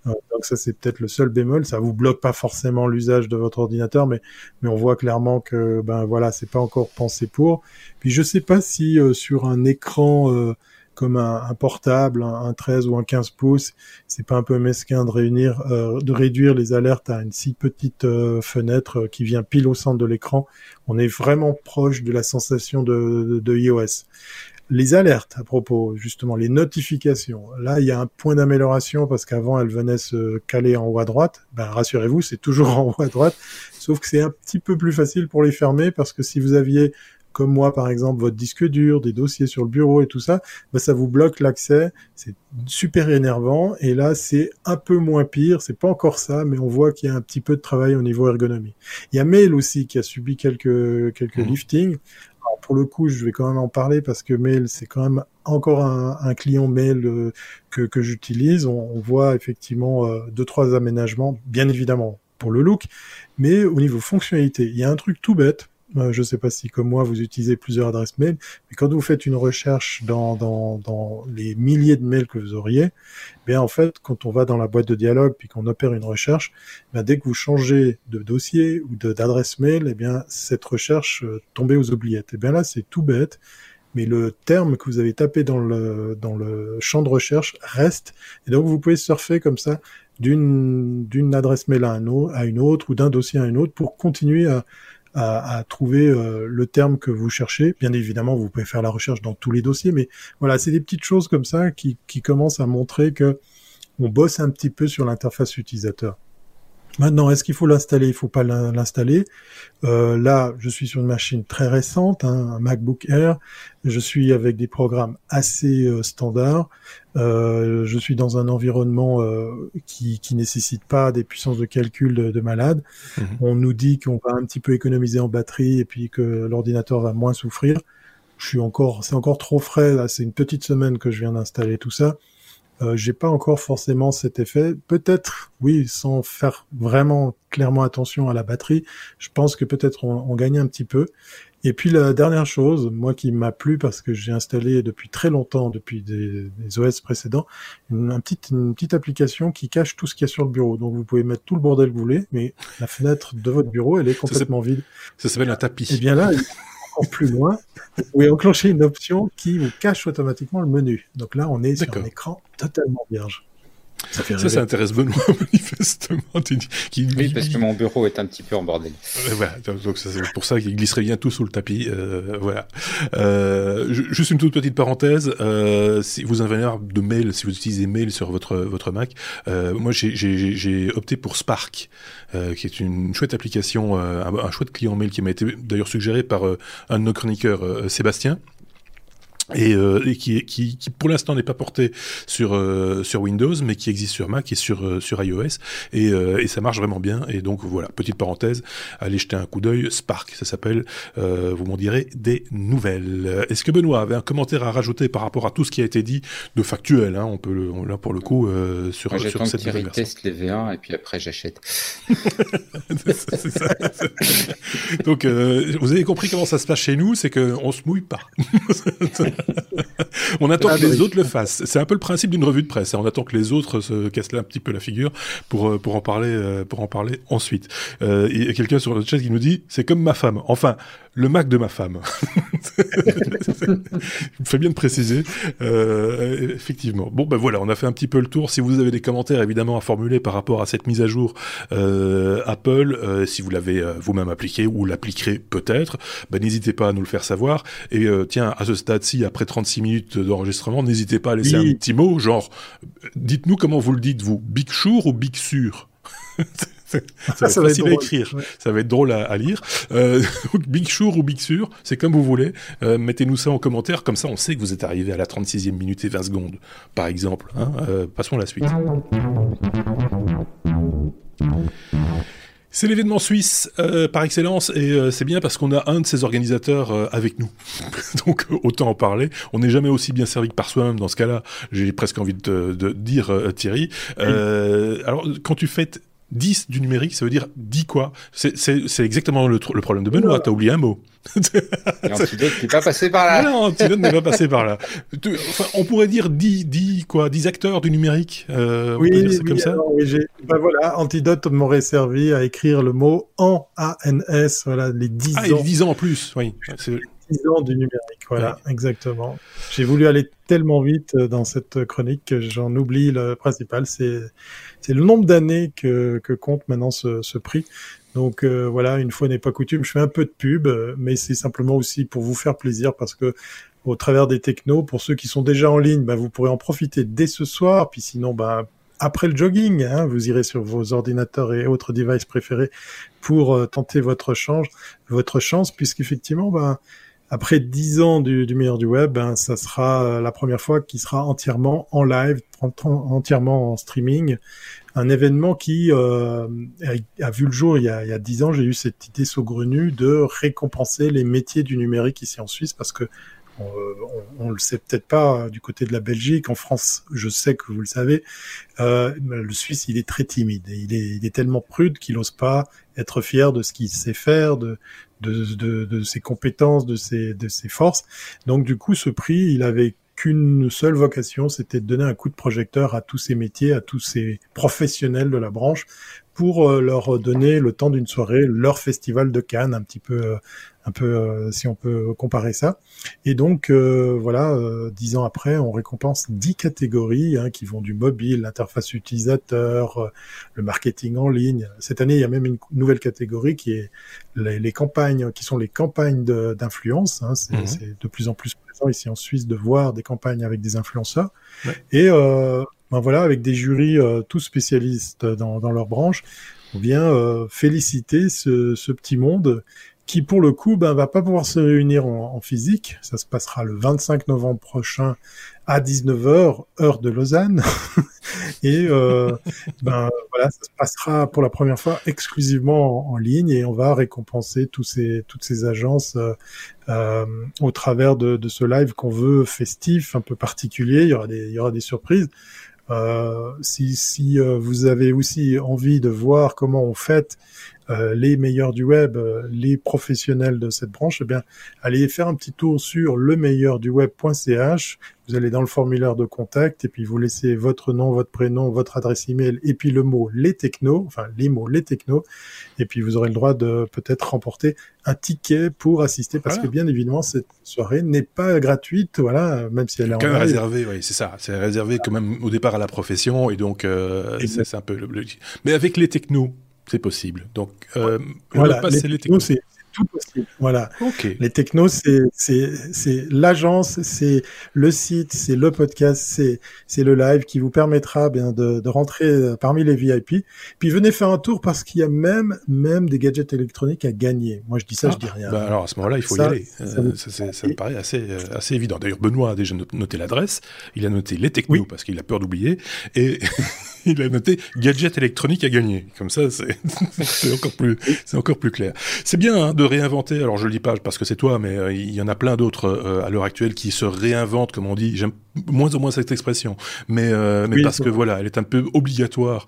Euh, donc ça c'est peut-être le seul bémol. Ça vous bloque pas forcément l'usage de votre ordinateur, mais mais on voit clairement que ben voilà c'est pas encore pensé pour. Puis je sais pas si sur un écran comme un, portable, un, 13 ou un 15 pouces, c'est pas un peu mesquin de réunir, euh, de réduire les alertes à une si petite euh, fenêtre euh, qui vient pile au centre de l'écran. On est vraiment proche de la sensation de, de, iOS. Les alertes, à propos, justement, les notifications. Là, il y a un point d'amélioration parce qu'avant, elles venaient se caler en haut à droite. Ben, rassurez-vous, c'est toujours [laughs] en haut à droite. Sauf que c'est un petit peu plus facile pour les fermer parce que si vous aviez comme moi par exemple votre disque dur, des dossiers sur le bureau et tout ça, bah, ça vous bloque l'accès, c'est super énervant et là c'est un peu moins pire, c'est pas encore ça mais on voit qu'il y a un petit peu de travail au niveau ergonomie. Il y a Mail aussi qui a subi quelques quelques mmh. liftings. Alors pour le coup, je vais quand même en parler parce que Mail c'est quand même encore un, client Mail euh, que, que j'utilise. On, voit effectivement euh, deux trois aménagements, bien évidemment pour le look, mais au niveau fonctionnalité, il y a un truc tout bête je ne sais pas si comme moi vous utilisez plusieurs adresses mail, mais quand vous faites une recherche dans, dans, dans les milliers de mails que vous auriez, eh bien en fait, quand on va dans la boîte de dialogue puis qu'on opère une recherche, eh dès que vous changez de dossier ou d'adresse mail, eh bien cette recherche euh, tombait aux oubliettes. Et eh bien là, c'est tout bête mais le terme que vous avez tapé dans le, dans le champ de recherche reste. Et donc, vous pouvez surfer comme ça d'une, d'une adresse mail à, un à une autre ou d'un dossier à une autre pour continuer à, à, trouver euh, le terme que vous cherchez. Bien évidemment, vous pouvez faire la recherche dans tous les dossiers, mais voilà, c'est des petites choses comme ça qui, qui commencent à montrer que on bosse un petit peu sur l'interface utilisateur. Maintenant, est-ce qu'il faut l'installer? Il faut pas l'installer. Euh, là, je suis sur une machine très récente, hein, un MacBook Air. Je suis avec des programmes assez euh, standards. Euh, je suis dans un environnement euh, qui, qui nécessite pas des puissances de calcul de, de malade. Mhm. On nous dit qu'on va un petit peu économiser en batterie et puis que l'ordinateur va moins souffrir. Je suis encore, c'est encore trop frais. Là, c'est une petite semaine que je viens d'installer tout ça. Euh, j'ai pas encore forcément cet effet. Peut-être, oui, sans faire vraiment clairement attention à la batterie, je pense que peut-être on, on gagne un petit peu. Et puis la dernière chose, moi qui m'a plu parce que j'ai installé depuis très longtemps, depuis des, OS précédents, une, petite, une petite application qui cache tout ce qu'il y a sur le bureau. Donc vous pouvez mettre tout le bordel que vous voulez, mais la fenêtre de votre bureau, elle est complètement vide. Ça s'appelle un tapis. Et eh bien là, encore plus loin, vous pouvez enclencher une option qui vous cache automatiquement le menu. Donc là, on est sur un écran totalement vierge. Ça, fait ça, intéresse Benoît, [laughs] manifestement. Qui, oui, parce que mon bureau est un petit peu en bordel. voilà, donc c'est pour ça qu'il glisserait bien tout sous le tapis. Euh, voilà. Euh, juste une toute petite parenthèse. Euh, si vous avez un de mail, si vous utilisez mail sur votre votre Mac, euh, moi j'ai opté pour Spark, euh, qui est une chouette application, euh, un, un, chouette client mail qui m'a été d'ailleurs suggéré par un de nos chroniqueurs, Sébastien et, euh, et qui, qui, qui, pour l'instant n'est pas porté sur euh, sur Windows, mais qui existe sur Mac et sur euh, sur iOS, et, euh, et, ça marche vraiment bien. Et donc voilà, petite parenthèse, allez jeter un coup d'œil. Spark, ça s'appelle. vous m'en direz des nouvelles. Est-ce que Benoît avait un commentaire à rajouter par rapport à tout ce qui a été dit de factuel hein, On peut le, là pour le coup sur Moi, sur cette nouvelle teste les V1 et puis après j'achète. [laughs] donc vous avez compris comment ça se passe chez nous, c'est que on se mouille pas. [laughs] on attend ah, que les autres le fassent. C'est un peu le principe d'une revue de presse. Hein. On attend que les autres se cassent là un petit peu la figure pour euh, pour en parler euh, pour en parler ensuite. Euh, il y a quelqu'un sur le chat qui nous dit c'est comme ma femme. Enfin, le Mac de ma femme. [laughs] Il fait bien de préciser. Euh, effectivement. Bon, ben voilà, on a fait un petit peu le tour. Si vous avez des commentaires, évidemment, à formuler par rapport à cette mise à jour euh, Apple, euh, si vous l'avez vous-même appliqué ou l'appliquerez peut-être, ben, n'hésitez pas à nous le faire savoir. Et tiens, à ce stade-ci, après 36 minutes d'enregistrement, n'hésitez pas à laisser un petit mot, genre, dites-nous comment vous le dites, vous, Big Sure ou Big Sur [laughs] ça, va être facile à écrire, ça va être drôle à, lire. Euh, [laughs] Big Sure ou Big Sur, c'est comme vous voulez. Euh, Mettez-nous ça en commentaire, comme ça on sait que vous êtes arrivé à la 36e minute et 20 secondes, par exemple. Hein euh, passons à la suite. C'est l'événement suisse euh, par excellence et euh, c'est bien parce qu'on a un de ses organisateurs euh, avec nous. [laughs] Donc autant en parler. On n'est jamais aussi bien servi que par soi-même dans ce cas-là. J'ai presque envie de, de dire Thierry. alors quand tu fais 10 du numérique, ça veut dire 10 quoi C'est exactement le, le, problème de Benoît, t'as oublié un mot. Antidote n'est pas passé par là. [laughs] Non, Antidote n'est pas passé par là. Enfin, on pourrait dire 10, 10, quoi, 10 acteurs du numérique. Euh, oui, oui comme ça. oui, ben voilà, Antidote m'aurait servi à écrire le mot en ANS, voilà, les 10 ah, ans. Ah, les 10 ans en plus, oui. 10 ans du numérique, voilà, exactement. J'ai voulu aller tellement vite euh, dans cette chronique que j'en oublie le principal, c'est c'est le nombre d'années que, compte maintenant ce, prix. Donc euh, voilà, une fois n'est pas coutume, je fais un peu de pub, euh, mais c'est simplement aussi pour vous faire plaisir parce que au travers des technos, pour ceux qui sont déjà en ligne, bah, vous pourrez en profiter dès ce soir. Puis sinon, bah, après le jogging, hein, vous irez sur vos ordinateurs et autres devices préférés pour euh, tenter votre change, votre chance, puisqu'effectivement, bah, après dix ans du, du, meilleur du web, ben, ça sera la première fois qu'il sera entièrement en live, entièrement en streaming. Un événement qui euh, a, vu le jour il y a, dix ans. J'ai eu cette idée saugrenue de récompenser les métiers du numérique ici en Suisse parce que on, on, le sait peut-être pas du côté de la Belgique. En France, je sais que vous le savez. Euh, le Suisse, il est très timide. Il est, il est tellement prude qu'il n'ose pas être fier de ce qu'il sait faire, de, de, de, de, ses compétences, de ses, de ses forces. Donc du coup, ce prix, il avait qu'une seule vocation, c'était de donner un coup de projecteur à tous ces métiers, à tous ces professionnels de la branche, pour euh, leur donner le temps d'une soirée leur festival de Cannes, un petit peu euh, un peu euh, si on peut comparer ça. Et donc euh, voilà, euh, dix ans après, on récompense dix catégories hein, qui vont du mobile, l'interface utilisateur, le marketing en ligne. Cette année, il y a même une nouvelle catégorie qui est les, campagnes, qui sont les campagnes d'influence. Hein. Mhm. C'est de plus en plus présent ici en Suisse de voir des campagnes avec des influenceurs. Et ben voilà, avec des jurys tous spécialistes dans, dans leur branche on vient féliciter ce, ce petit monde qui pour le coup ben, va pas pouvoir se réunir en, physique. Ça se passera le 25 novembre prochain à 19h, heure de Lausanne. [laughs] et euh, ben voilà, ça se passera pour la première fois exclusivement en, ligne et on va récompenser tous ces, toutes ces agences euh, euh, au travers de, de ce live qu'on veut festif, un peu particulier. Il y aura des, il y aura des surprises. Euh, si, si euh, vous avez aussi envie de voir comment on fête euh, les meilleurs du web, euh, les professionnels de cette branche, eh bien, allez faire un petit tour sur lemeilleurduweb.ch. Vous allez dans le formulaire de contact et puis vous laissez votre nom, votre prénom, votre adresse email et puis le mot les technos, enfin les mots les technos. Et puis vous aurez le droit de peut-être remporter un ticket pour assister parce que bien évidemment cette soirée n'est pas gratuite, voilà, même si elle est quand même réservée, oui, c'est ça, c'est réservé quand même au départ à la profession et donc euh, c'est un peu le, mais avec les technos, c'est possible. Donc, euh, voilà, les, technos, c'est tout possible. Voilà. Les technos, c'est c'est l'agence, c'est le site, c'est le podcast, c'est c'est le live qui vous permettra bien de, de rentrer euh, parmi les VIP. Puis venez faire un tour parce qu'il y a même même des gadgets électroniques à gagner. Moi, je dis ça, je dis rien. Bah alors à ce moment-là, il faut y aller. Euh, ça, ça, me paraît assez euh, assez évident. D'ailleurs, Benoît a déjà noté l'adresse. Il a noté les technos parce qu'il a peur d'oublier et [laughs] [laughs] il a noté gadget électronique à gagner. Comme ça, [laughs] c'est encore plus, c'est encore plus clair. C'est bien hein, de réinventer. Alors je le dis pas parce que c'est toi, mais euh, il y en a plein d'autres euh, à l'heure actuelle qui se réinventent, comme on dit. J'aime moins ou moins cette expression, mais euh, mais parce que voilà, elle est un peu obligatoire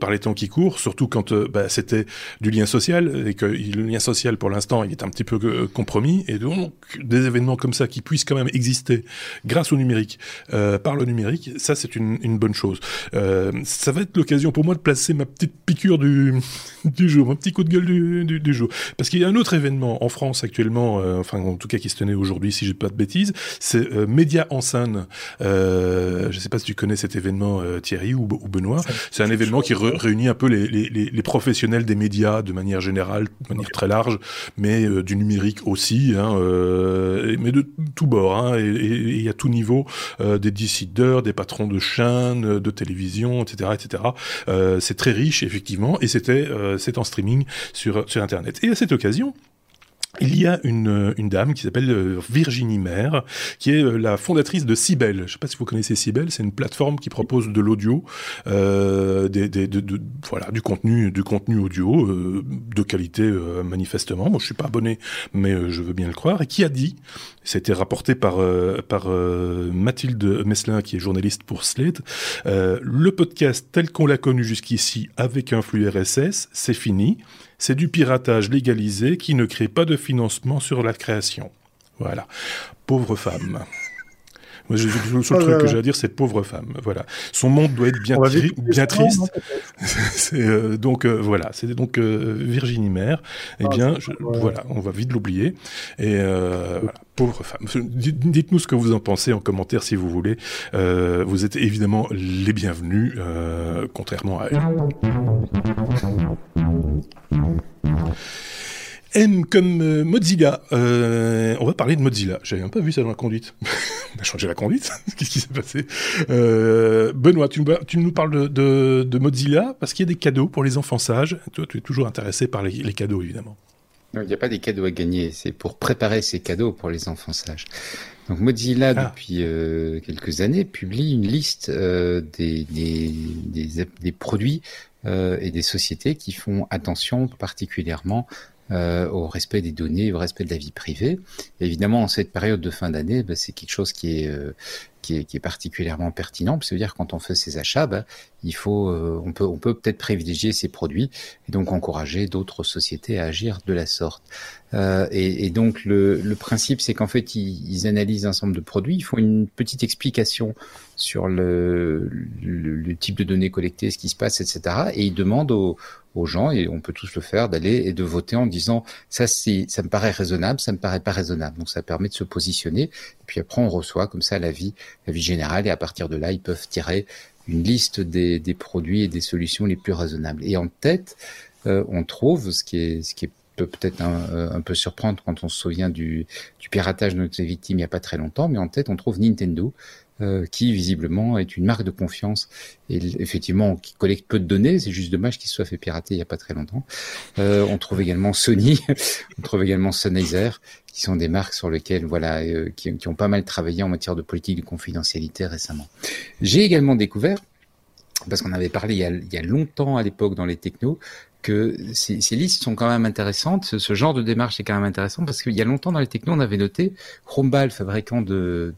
par les temps qui courent, surtout quand bah, c'était du lien social et que le lien social pour l'instant il est un petit peu compromis et donc des événements comme ça qui puissent quand même exister grâce au numérique, par le numérique, ça c'est une, une bonne chose ça va être l'occasion pour moi de placer ma petite piqûre du, [laughs] du jour, mon petit coup de gueule du, du, du jour. Parce qu'il y a un autre événement en France actuellement, euh, enfin en tout cas qui se tenait aujourd'hui, si j'ai pas de bêtises, c'est euh, Média en scène. Euh, je sais pas si tu connais cet événement, euh, Thierry ou, ou Benoît. C'est un événement qui réunit un peu les, les, les, professionnels des médias de manière générale, de manière très large, mais du numérique aussi, hein, mais de tout bord, hein, et, et, à tout niveau, des décideurs, des patrons de chaînes, de télévision, etc etc., euh, c'est très riche, effectivement, et c'était euh, c'est en streaming sur, sur Internet. Et à cette occasion, il y a une, une dame qui s'appelle euh, Virginie Maire, qui est euh, la fondatrice de Cybelle. Je ne sais pas si vous connaissez Cybelle, c'est une plateforme qui propose de l'audio, euh, des, des, de, de, voilà, du contenu, du contenu audio euh, de qualité euh, manifestement. Moi, je suis pas abonné, mais je veux bien le croire. Et qui a dit, c'était rapporté par par Mathilde Meslin, qui est journaliste pour Slate, le podcast tel qu'on l'a connu jusqu'ici avec un flux RSS, c'est fini c'est du piratage légalisé qui ne crée pas de financement sur la création. Voilà. Pauvre femme. Moi, le seul truc que j'ai à dire, c'est pauvre femme. Voilà. Son monde doit être bien, bien triste. [laughs] c'est euh, donc euh, voilà. C'est donc euh, Virginie Mère. Eh ah, bien, voilà, on va vite l'oublier. Et voilà, pauvre femme. Dites-nous ce que vous en pensez en commentaire si vous voulez. vous êtes évidemment les bienvenus, contrairement à elle. M comme euh, Mozilla. Euh, on va parler de Mozilla. J'avais un peu vu ça dans la conduite. [laughs] on a changé la conduite. [laughs] Qu'est-ce qui s'est passé? Euh, Benoît, tu, nous parles de, Mozilla parce qu'il y a des cadeaux pour les enfants sages. Toi, tu es toujours intéressé par les, cadeaux, évidemment. Non, il n'y a pas des cadeaux à gagner. C'est pour préparer ces cadeaux pour les enfants sages. Donc Mozilla, ah. depuis quelques années, publie une liste des, des, produits et des sociétés qui font attention particulièrement euh, au respect des données, au respect de la vie privée. évidemment, en cette période de fin d'année, bah, c'est quelque chose qui est, euh, qui est, qui est particulièrement pertinent. Ça veut dire quand on fait ses achats, bah, il faut, euh, on peut, on peut peut-être privilégier ces produits et donc encourager d'autres sociétés à agir de la sorte. Euh, et, et, donc le, le principe, c'est qu'en fait, ils, ils, analysent un ensemble de produits, ils font une petite explication sur le, le, le, type de données collectées, ce qui se passe, etc. Et ils demandent aux, aux gens, et on peut tous le faire, d'aller et de voter en disant ça, ça me paraît raisonnable, ça me paraît pas raisonnable. Donc ça permet de se positionner. Et puis après, on reçoit comme ça l'avis, vie générale, et à partir de là, ils peuvent tirer une liste des, des produits et des solutions les plus raisonnables. Et en tête, euh, on trouve ce qui est, ce qui peut peut-être un, peu surprendre quand on se souvient du, du piratage de notre victime il n'y a pas très longtemps, mais en tête on trouve Nintendo euh, qui visiblement est une marque de confiance et effectivement qui collecte peu de données. C'est juste dommage qu'il soit fait pirater il y a pas très longtemps. Euh, on trouve également Sony, [laughs] on trouve également Sennheiser, qui sont des marques sur lesquelles voilà euh, qui, qui, ont pas mal travaillé en matière de politique de confidentialité récemment. J'ai également découvert parce qu'on avait parlé il y, a, il y a longtemps à l'époque dans les technos, que ces, ces, listes sont quand même intéressantes. Ce, genre de démarche est quand même intéressant parce qu'il y a longtemps dans les technos, on avait noté, Chromeball, fabricant de,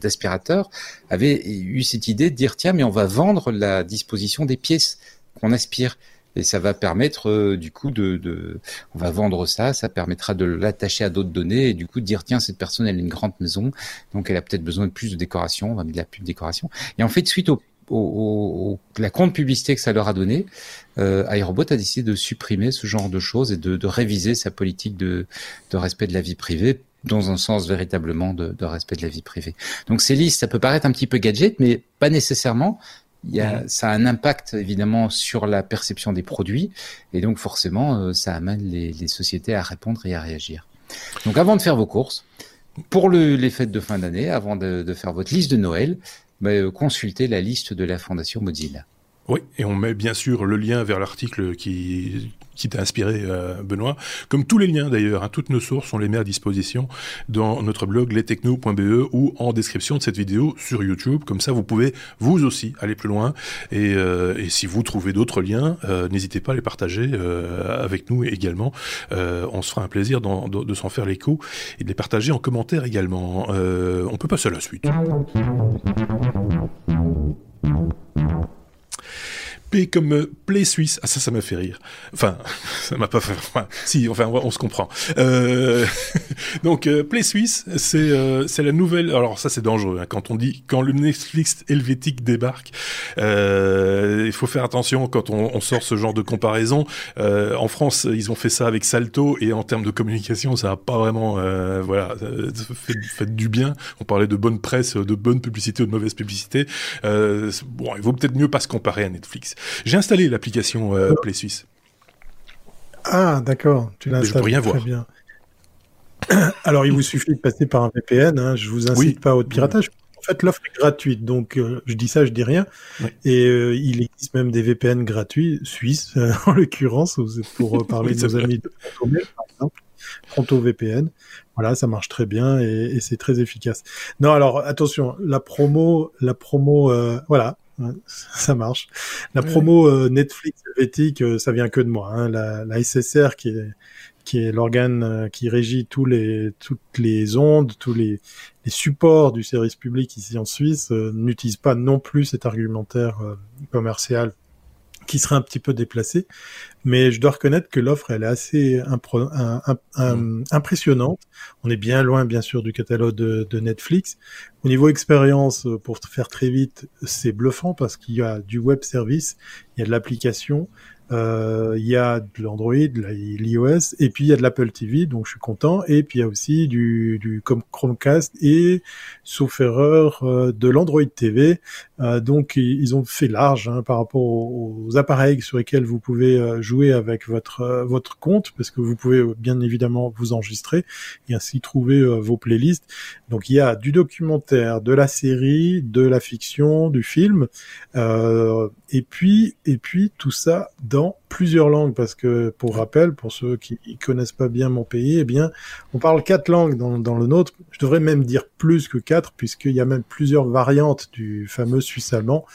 d'aspirateurs, avait eu cette idée de dire, tiens, mais on va vendre la disposition des pièces qu'on aspire. Et ça va permettre euh, du coup de, de, on va vendre ça, ça permettra de l'attacher à d'autres données et du coup de dire tiens cette personne elle a une grande maison, donc elle a peut-être besoin de plus de décoration, on va mettre de la pub décoration. Et en fait suite au au, la grande publicité que ça leur a donné, euh, iRobot a décidé de supprimer ce genre de choses et de, de réviser sa politique de, de, respect de la vie privée dans un sens véritablement de, de, respect de la vie privée. Donc ces listes, ça peut paraître un petit peu gadget, mais pas nécessairement. Il y a, ça a un impact évidemment sur la perception des produits et donc forcément euh, ça amène les, les, sociétés à répondre et à réagir. Donc avant de faire vos courses, pour le, les fêtes de fin d'année, avant de, de, faire votre liste de Noël, bah, euh, consultez la liste de la Fondation Mozilla. Oui, et on met bien sûr le lien vers l'article qui, qui t'a inspiré, euh, Benoît. Comme tous les liens d'ailleurs, hein, toutes nos sources, on les met à disposition dans notre blog lestechno.be ou en description de cette vidéo sur YouTube. Comme ça, vous pouvez vous aussi aller plus loin. Et, euh, si vous trouvez d'autres liens, euh, n'hésitez pas à les partager avec nous également. On se fera un plaisir de, de s'en faire l'écho et de les partager en commentaire également. on peut passer à la suite. Comme euh, Play Suisse. Ah ça, ça m'a fait rire. Enfin, [laughs] ça m'a pas fait. Enfin, si, enfin, on, se comprend. Euh... [laughs] Donc euh, Play Suisse, c'est euh, c'est la nouvelle. Alors ça, c'est dangereux hein, quand on dit quand le Netflix helvétique débarque. il faut faire attention quand on, sort ce genre de comparaison. en France, ils ont fait ça avec Salto et en termes de communication, ça a pas vraiment, voilà, fait, fait, du bien. On parlait de bonne presse, de bonne publicité ou de mauvaise publicité. bon, il vaut peut-être mieux pas se comparer à Netflix. J'ai installé l'application euh, Play Suisse. Ah, d'accord. Tu l'as installé. rien très voir. bien. [clears throat] Alors, il vous suffit de passer par un VPN. Hein. Je vous incite pas au piratage. En fait, l'offre est gratuite, donc euh, je dis ça, je dis rien. Et euh, il existe même des VPN gratuits suisses, [laughs] en l'occurrence, pour [laughs] parler de nos amis de par exemple. Pronto VPN. Voilà, ça marche très bien et, et c'est très efficace. Non, alors attention, la promo, la promo, voilà, [laughs] ça marche. La promo euh, Netflix helvétique, euh, ça vient que de moi. Hein. La, la, SSR, qui est, qui est l'organe euh, qui régit tous les, toutes les ondes, tous les, les supports du service public ici en Suisse, n'utilise pas non plus cet argumentaire commercial qui serait un petit peu déplacé. Mais je dois reconnaître que l'offre, elle est assez mm. impressionnante. On est bien loin, bien sûr, du catalogue de, de Netflix. Au niveau expérience, pour faire très vite, c'est bluffant parce qu'il y a du web service, il y a de l'application, euh, il y a de l'Android, l'iOS, et puis il y a de l'Apple TV, donc je suis content. Et puis il y a aussi du, du Chromecast et, sauf erreur, euh, de l'Android TV. Euh, donc ils ont fait large hein, par rapport aux, appareils sur lesquels vous pouvez jouer avec votre votre compte, parce que vous pouvez bien évidemment vous enregistrer et ainsi trouver vos playlists. Donc il y a du documentaire, de la série, de la fiction, du film, et puis et puis tout ça dans plusieurs langues, parce que pour rappel, pour ceux qui connaissent pas bien mon pays, eh bien, on parle quatre langues dans, le nôtre. Je devrais même dire plus que quatre, puisqu'il y a même plusieurs variantes du fameux suisse allemand.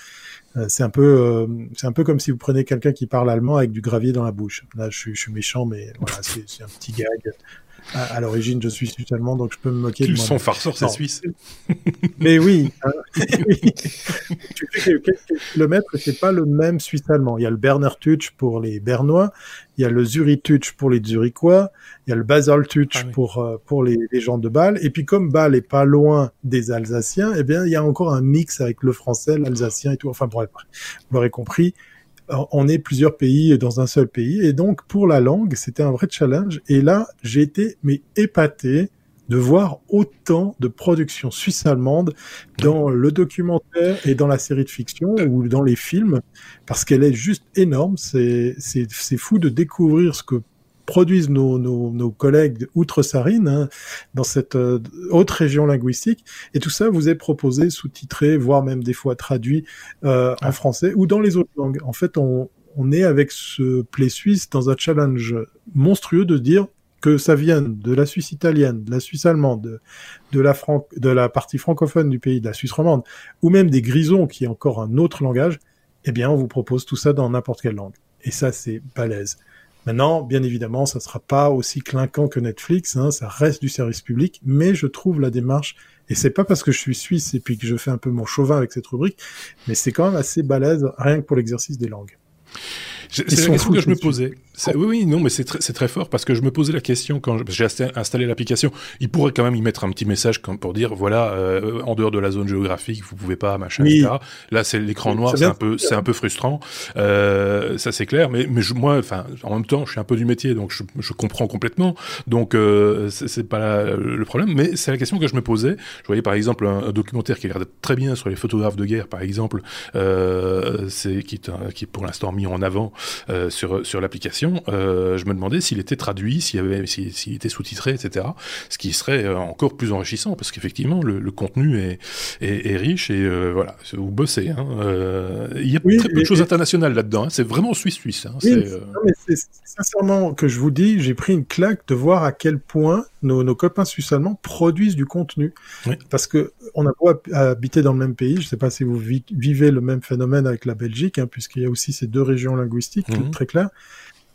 Euh, c'est un peu, euh, c'est un peu comme si vous prenez quelqu'un qui parle allemand avec du gravier dans la bouche. Là, je je suis méchant, mais voilà, c'est un petit gag à, l'origine, je suis suisse allemand, donc je peux me moquer de moi. Son farceur, c'est suisse. [laughs] Mais oui. Hein. [laughs] tu fais quelques kilomètres c'est pas le même suisse allemand. Il y a le Berner Tutsch pour les Bernois, il y a le Zurich Tutsch pour les Zurichois, il y a le Basel Tutsch ah pour euh, pour les, les, gens de Bâle. Et puis comme Bâle est pas loin des Alsaciens, eh bien il y a encore un mix avec le français, l'alsacien et tout. Enfin bref, vous l'aurez compris on est plusieurs pays dans un seul pays. Et donc, pour la langue, c'était un vrai challenge. Et là, j'ai été, mais épaté de voir autant de productions suisses-allemandes dans le documentaire et dans la série de fiction ou dans les films, parce qu'elle est juste énorme. C'est fou de découvrir ce que produisent nos, nos, nos collègues outre-Sarine, hein, dans cette euh, autre région linguistique. Et tout ça vous est proposé, sous-titré, voire même des fois traduit euh, en français ou dans les autres langues. En fait, on, on est avec ce Play Suisse dans un challenge monstrueux de dire que ça vienne de la Suisse italienne, de la Suisse allemande, de, de la, de la partie francophone du pays, de la Suisse romande, ou même des grisons, qui est encore un autre langage, eh bien, on vous propose tout ça dans n'importe quelle langue. Et ça, c'est balèze. Maintenant, bien évidemment, ça sera pas aussi clinquant que Netflix, hein, ça reste du service public, mais je trouve la démarche, et c'est pas parce que je suis suisse et puis que je fais un peu mon chauvin avec cette rubrique, mais c'est quand même assez balèze, rien que pour l'exercice des langues. C'est la question que je me posais. Oui, oui, non, mais c'est très, très fort parce que je me posais la question quand j'ai installé l'application. Il pourrait quand même y mettre un petit message comme pour dire voilà, euh, en dehors de la zone géographique, vous pouvez pas, machin, etc. Là, c'est l'écran noir, c'est un peu, c'est un peu frustrant. Euh, ça, c'est clair. Mais, mais je, moi, enfin, en même temps, je suis un peu du métier, donc je, je comprends complètement. Donc, euh, c'est pas le problème. Mais c'est la question que je me posais. Je voyais par exemple un, documentaire qui a l'air très bien sur les photographes de guerre, par exemple, euh, c'est qui, qui est pour l'instant mis en avant euh, sur sur l'application. Euh, je me demandais s'il était traduit, s'il avait, s'il était sous-titré, etc. Ce qui serait euh, encore plus enrichissant parce qu'effectivement le, le, contenu est, est, est riche et euh, voilà, vous bossez. Hein. il y a très peu de choses internationales là-dedans. Hein. C'est vraiment suisse-suisse. Hein. c'est sincèrement que je vous dis, j'ai pris une claque de voir à quel point nos, nos copains suisses allemands produisent du contenu. Parce que on a beau habiter dans le même pays, je ne sais pas si vous vivez le même phénomène avec la Belgique, hein, puisqu'il y a aussi ces deux régions linguistiques mhm. très claires.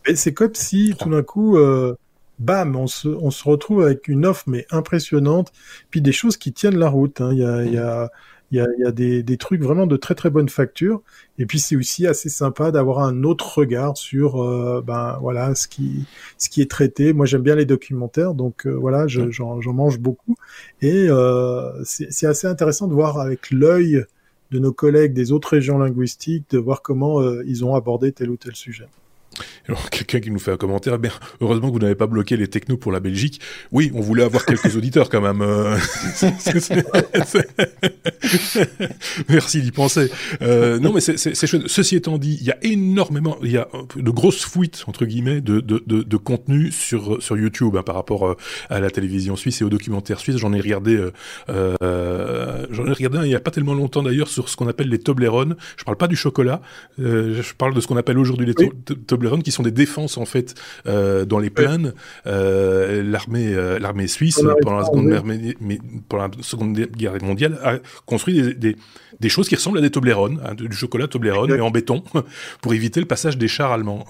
Mais c'est comme si tout d'un coup, euh, bam, on se, on se retrouve avec une offre mais impressionnante, puis des choses qui tiennent la route. Hein. Il y a, il y a il y a, y a des, des, trucs vraiment de très très bonne facture. Et puis c'est aussi assez sympa d'avoir un autre regard sur euh, ben voilà ce qui ce qui est traité. Moi j'aime bien les documentaires, donc euh, voilà j'en mange beaucoup. Et euh, c'est assez intéressant de voir avec l'œil de nos collègues des autres régions linguistiques, de voir comment ils ont abordé tel ou tel sujet. Alors, quelqu'un qui nous fait un commentaire, bien, heureusement que vous n'avez pas bloqué les technos pour la Belgique. Oui, on voulait avoir quelques [laughs] auditeurs quand même. Euh. [laughs] [laughs] Merci d'y penser. Euh, non, mais c'est chouette. Ceci étant dit, il y a énormément, il y a de grosses fuites entre guillemets de, de, de, de contenu sur sur YouTube hein, par rapport euh, à la télévision suisse et aux documentaires suisses. J'en ai regardé, euh, j'en ai regardé un il y a pas tellement longtemps d'ailleurs sur ce qu'on appelle les Toblerone. Je parle pas du chocolat, euh, je parle de ce qu'on appelle aujourd'hui les Toblerone qui sont des défenses en fait euh, dans les plaines. Euh, l'armée, euh, l'armée suisse pendant la seconde guerre, mais, pendant la seconde guerre mondiale a construit des, des, des choses qui ressemblent à des Toblerone, hein, du chocolat Toblerone mais en béton [laughs] pour éviter le passage des chars allemands.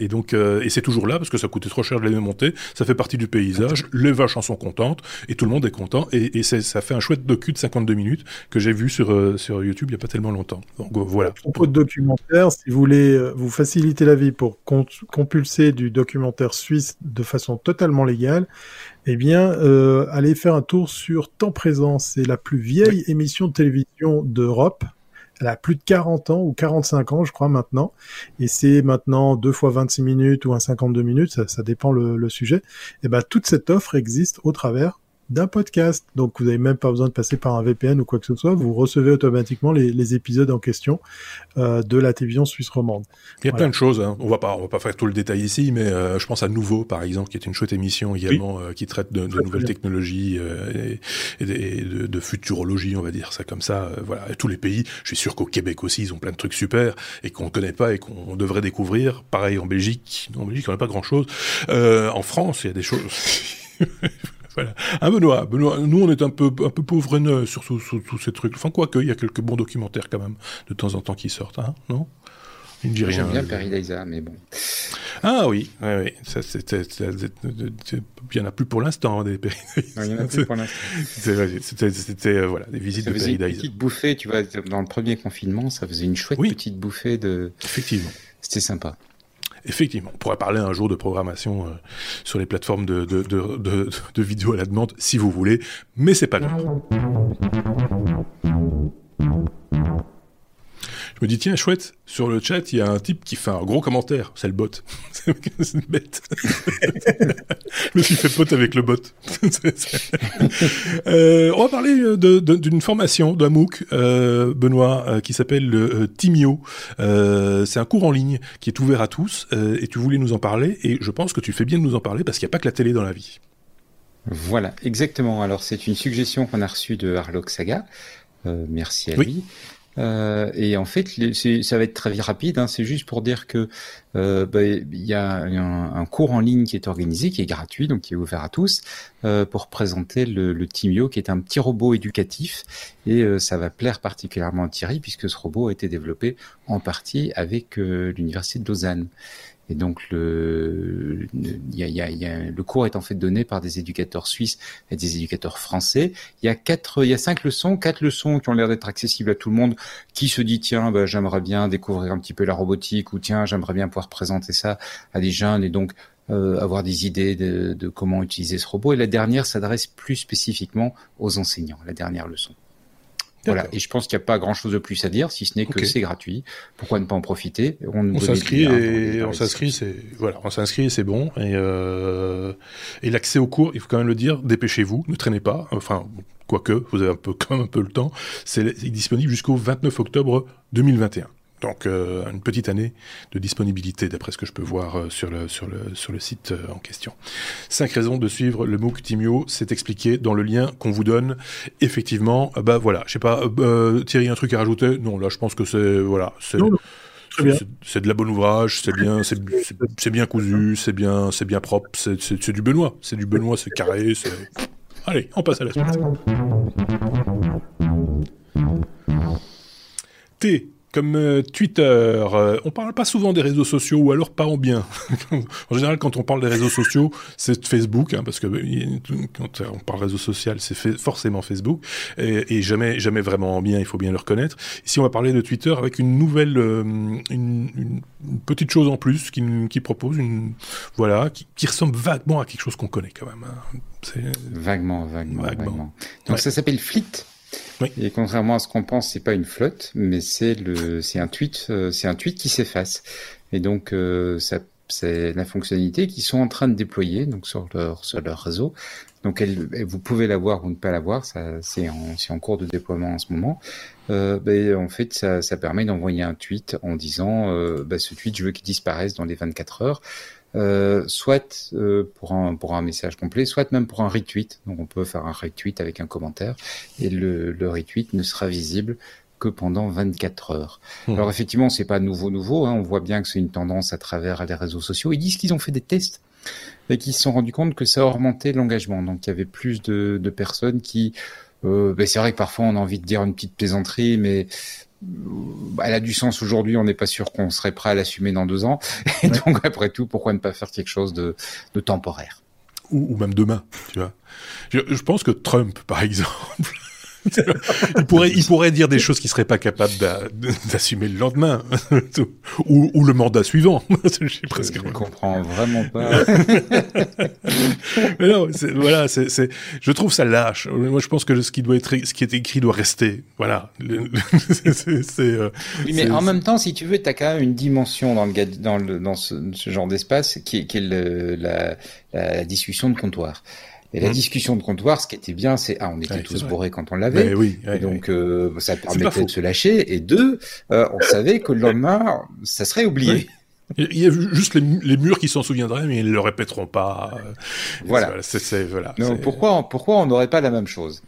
Et donc et c'est toujours là parce que ça coûtait trop cher de les monter. Ça fait partie du paysage. Les vaches en sont contentes et tout le monde est content. Et, et ça fait un chouette docu de 52 minutes que j'ai vu sur sur YouTube il y a pas tellement longtemps. Donc voilà. À propos de documentaire, si vous voulez vous faciliter la vie pour compulser du documentaire suisse de façon totalement légale, eh bien, euh, allez faire un tour sur Temps Présent. C'est la plus vieille émission de télévision d'Europe. Elle a plus de 40 ans ou 45 ans, je crois, maintenant. Et c'est maintenant deux fois 26 minutes ou un 52 minutes, ça, ça dépend le, le sujet. Et eh ben, toute cette offre existe au travers d'un podcast. Donc vous n'avez même pas besoin de passer par un VPN ou quoi que ce soit. Vous recevez automatiquement les, les épisodes en question euh, de la télévision suisse romande. Il y a plein de choses. Hein. On va pas, on va pas faire tout le détail ici, mais euh, je pense à Nouveau, par exemple, qui est une chouette émission également euh, qui traite de, de nouvelles technologies et, et, de, de, futurologie, on va dire ça comme ça. Voilà, et tous les pays. Je suis sûr qu'au Québec aussi, ils ont plein de trucs super et qu'on connaît pas et qu'on devrait découvrir. Pareil en Belgique. En Belgique, on n'a pas grand chose. en France, il y a des choses. [laughs] Voilà. Ah Benoît, Benoît, nous on est un peu un peu pauvres sur tous ces trucs. Enfin quoi que, il y a quelques bons documentaires quand même de temps en temps qui sortent, hein, non? J'aime bien Paradisa, mais bon. Ah oui. Ça, c'était, il y en a plus pour l'instant hein, des Il y en a plus pour l'instant. C'était, c'était euh, voilà des visites ça de Paradisa. Une petite bouffée, tu vois, dans le premier confinement, ça faisait une chouette petite bouffée de. Effectivement. C'était sympa effectivement, on pourrait parler un jour de programmation euh, sur les plateformes de, de, vidéos à la demande, si vous voulez, mais c'est pas grave. Je me dis, tiens, chouette, sur le chat, il y a un type qui fait un gros commentaire. C'est le bot. [laughs] c'est une bête. [laughs] me suis fait pote avec le bot. [laughs] euh, on va parler d'une formation d'un MOOC, euh, Benoît, euh, qui s'appelle le Timio. c'est un cours en ligne qui est ouvert à tous et tu voulais nous en parler et je pense que tu fais bien de nous en parler parce qu'il n'y a pas que la télé dans la vie. Voilà, exactement. Alors c'est une suggestion qu'on a reçue de Harlock Saga. merci à lui. Euh, et en fait, ça va être très rapide. Hein, c'est juste pour dire que euh, bah, il y a un, un, cours en ligne qui est organisé, qui est gratuit, donc qui est ouvert à tous, euh, pour présenter le, le, Timio, qui est un petit robot éducatif. Et euh, ça va plaire particulièrement à Thierry, puisque ce robot a été développé en partie avec euh, l'université de Lausanne. Et donc le, y a, y a, y a, le cours est en fait donné par des éducateurs suisses et des éducateurs français. Il y a quatre, il y a cinq leçons, quatre leçons qui ont l'air d'être accessibles à tout le monde. Qui se dit tiens, bah, j'aimerais bien découvrir un petit peu la robotique ou tiens, j'aimerais bien pouvoir présenter ça à des jeunes et donc euh, avoir des idées de, de comment utiliser ce robot. Et la dernière s'adresse plus spécifiquement aux enseignants. La dernière leçon. Voilà. Et je pense qu'il n'y a pas grand chose de plus à dire, si ce n'est que c'est gratuit. Pourquoi ne pas en profiter? On, s'inscrit et on s'inscrit, c'est voilà, on s'inscrit et c'est bon. Et, euh... et l'accès au cours, il faut quand même le dire, dépêchez-vous, ne traînez pas. Enfin, quoique, vous avez un peu [laughs] quand même un peu le temps. C'est disponible jusqu'au 29 octobre 2021. Donc euh, une petite année de disponibilité, d'après ce que je peux voir euh, sur, le, sur, le, sur le site euh, en question. Cinq raisons de suivre le MOOC Timio, c'est expliqué dans le lien qu'on vous donne. Effectivement, bah voilà, je sais pas, Thierry, un truc à rajouter? Non, là je pense que c'est voilà, c'est c'est de la bonne ouvrage, c'est bien, c'est bien cousu, c'est bien, c'est bien propre, c'est du Benoît, c'est du Benoît, c'est carré. Allez, on passe à la suite. T comme euh, Twitter. Euh, on parle pas souvent des réseaux sociaux ou alors pas en bien. [laughs] en général, quand on parle des réseaux sociaux, c'est Facebook, hein, parce que quand on parle réseau social, c'est forcément Facebook, et, jamais, jamais vraiment en bien. Il faut bien le reconnaître. Ici, on va parler de Twitter avec une nouvelle, euh, une, petite chose en plus qui, qui propose une, voilà, qui, ressemble vaguement à quelque chose qu'on connaît quand même. Hein. Vaguement, vaguement, vaguement, Donc ça s'appelle Flit. Et contrairement à ce qu'on pense, c'est pas une flotte, mais c'est le, c'est un tweet, euh, c'est un tweet qui s'efface. Et donc, euh, ça, c'est la fonctionnalité qu'ils sont en train de déployer donc sur leur sur leur réseau. Donc, vous pouvez la voir ou ne pas la voir, c'est en, c'est en cours de déploiement en ce moment. Euh, ben, en fait, ça, permet d'envoyer un tweet en disant ben, ce tweet, je veux qu'il disparaisse dans les 24 heures. Euh, soit euh, pour, un, pour un message complet, soit même pour un retweet. Donc on peut faire un retweet avec un commentaire et le, le retweet ne sera visible que pendant 24 heures. Mmh. Alors effectivement, c'est pas nouveau nouveau. Hein. On voit bien que c'est une tendance à travers les réseaux sociaux. Ils disent qu'ils ont fait des tests et qu'ils se sont rendus compte que ça a augmenté l'engagement. Donc il y avait plus de, de personnes qui euh, ben c'est vrai que parfois on a envie de dire une petite plaisanterie, mais elle a du sens aujourd'hui, on n'est pas sûr qu'on serait prêt à l'assumer dans deux ans. Et donc, après tout, pourquoi ne pas faire quelque chose de, de temporaire? Ou, ou, même demain, tu vois. Je, je pense que Trump, par [laughs] exemple, [laughs] il pourrait, il pourrait dire des choses qu'il serait pas capable d'assumer le lendemain [laughs] ou, ou, le mandat suivant. [laughs] Je presque. Je comprends vraiment pas. Mais non, voilà, c'est, je trouve ça lâche. Moi, je pense que ce qui doit être, ce qui est écrit doit rester. Voilà. c'est, euh, oui, mais en même temps, si tu veux, tu as quand même une dimension dans le, dans le, dans ce, ce genre d'espace qui, qui est le, la, la discussion de comptoir. Et la mmh. discussion de comptoir, ce qui était bien, c'est ah, on était tous bourrés quand on l'avait, oui, donc euh, ça permettait de se lâcher. Et deux, euh, on savait que le lendemain, ça serait oublié. Il y a juste les, murs qui s'en souviendraient, mais ils ne le répéteront pas. Voilà. C'est, voilà. Donc pourquoi, pourquoi on n'aurait pas la même chose?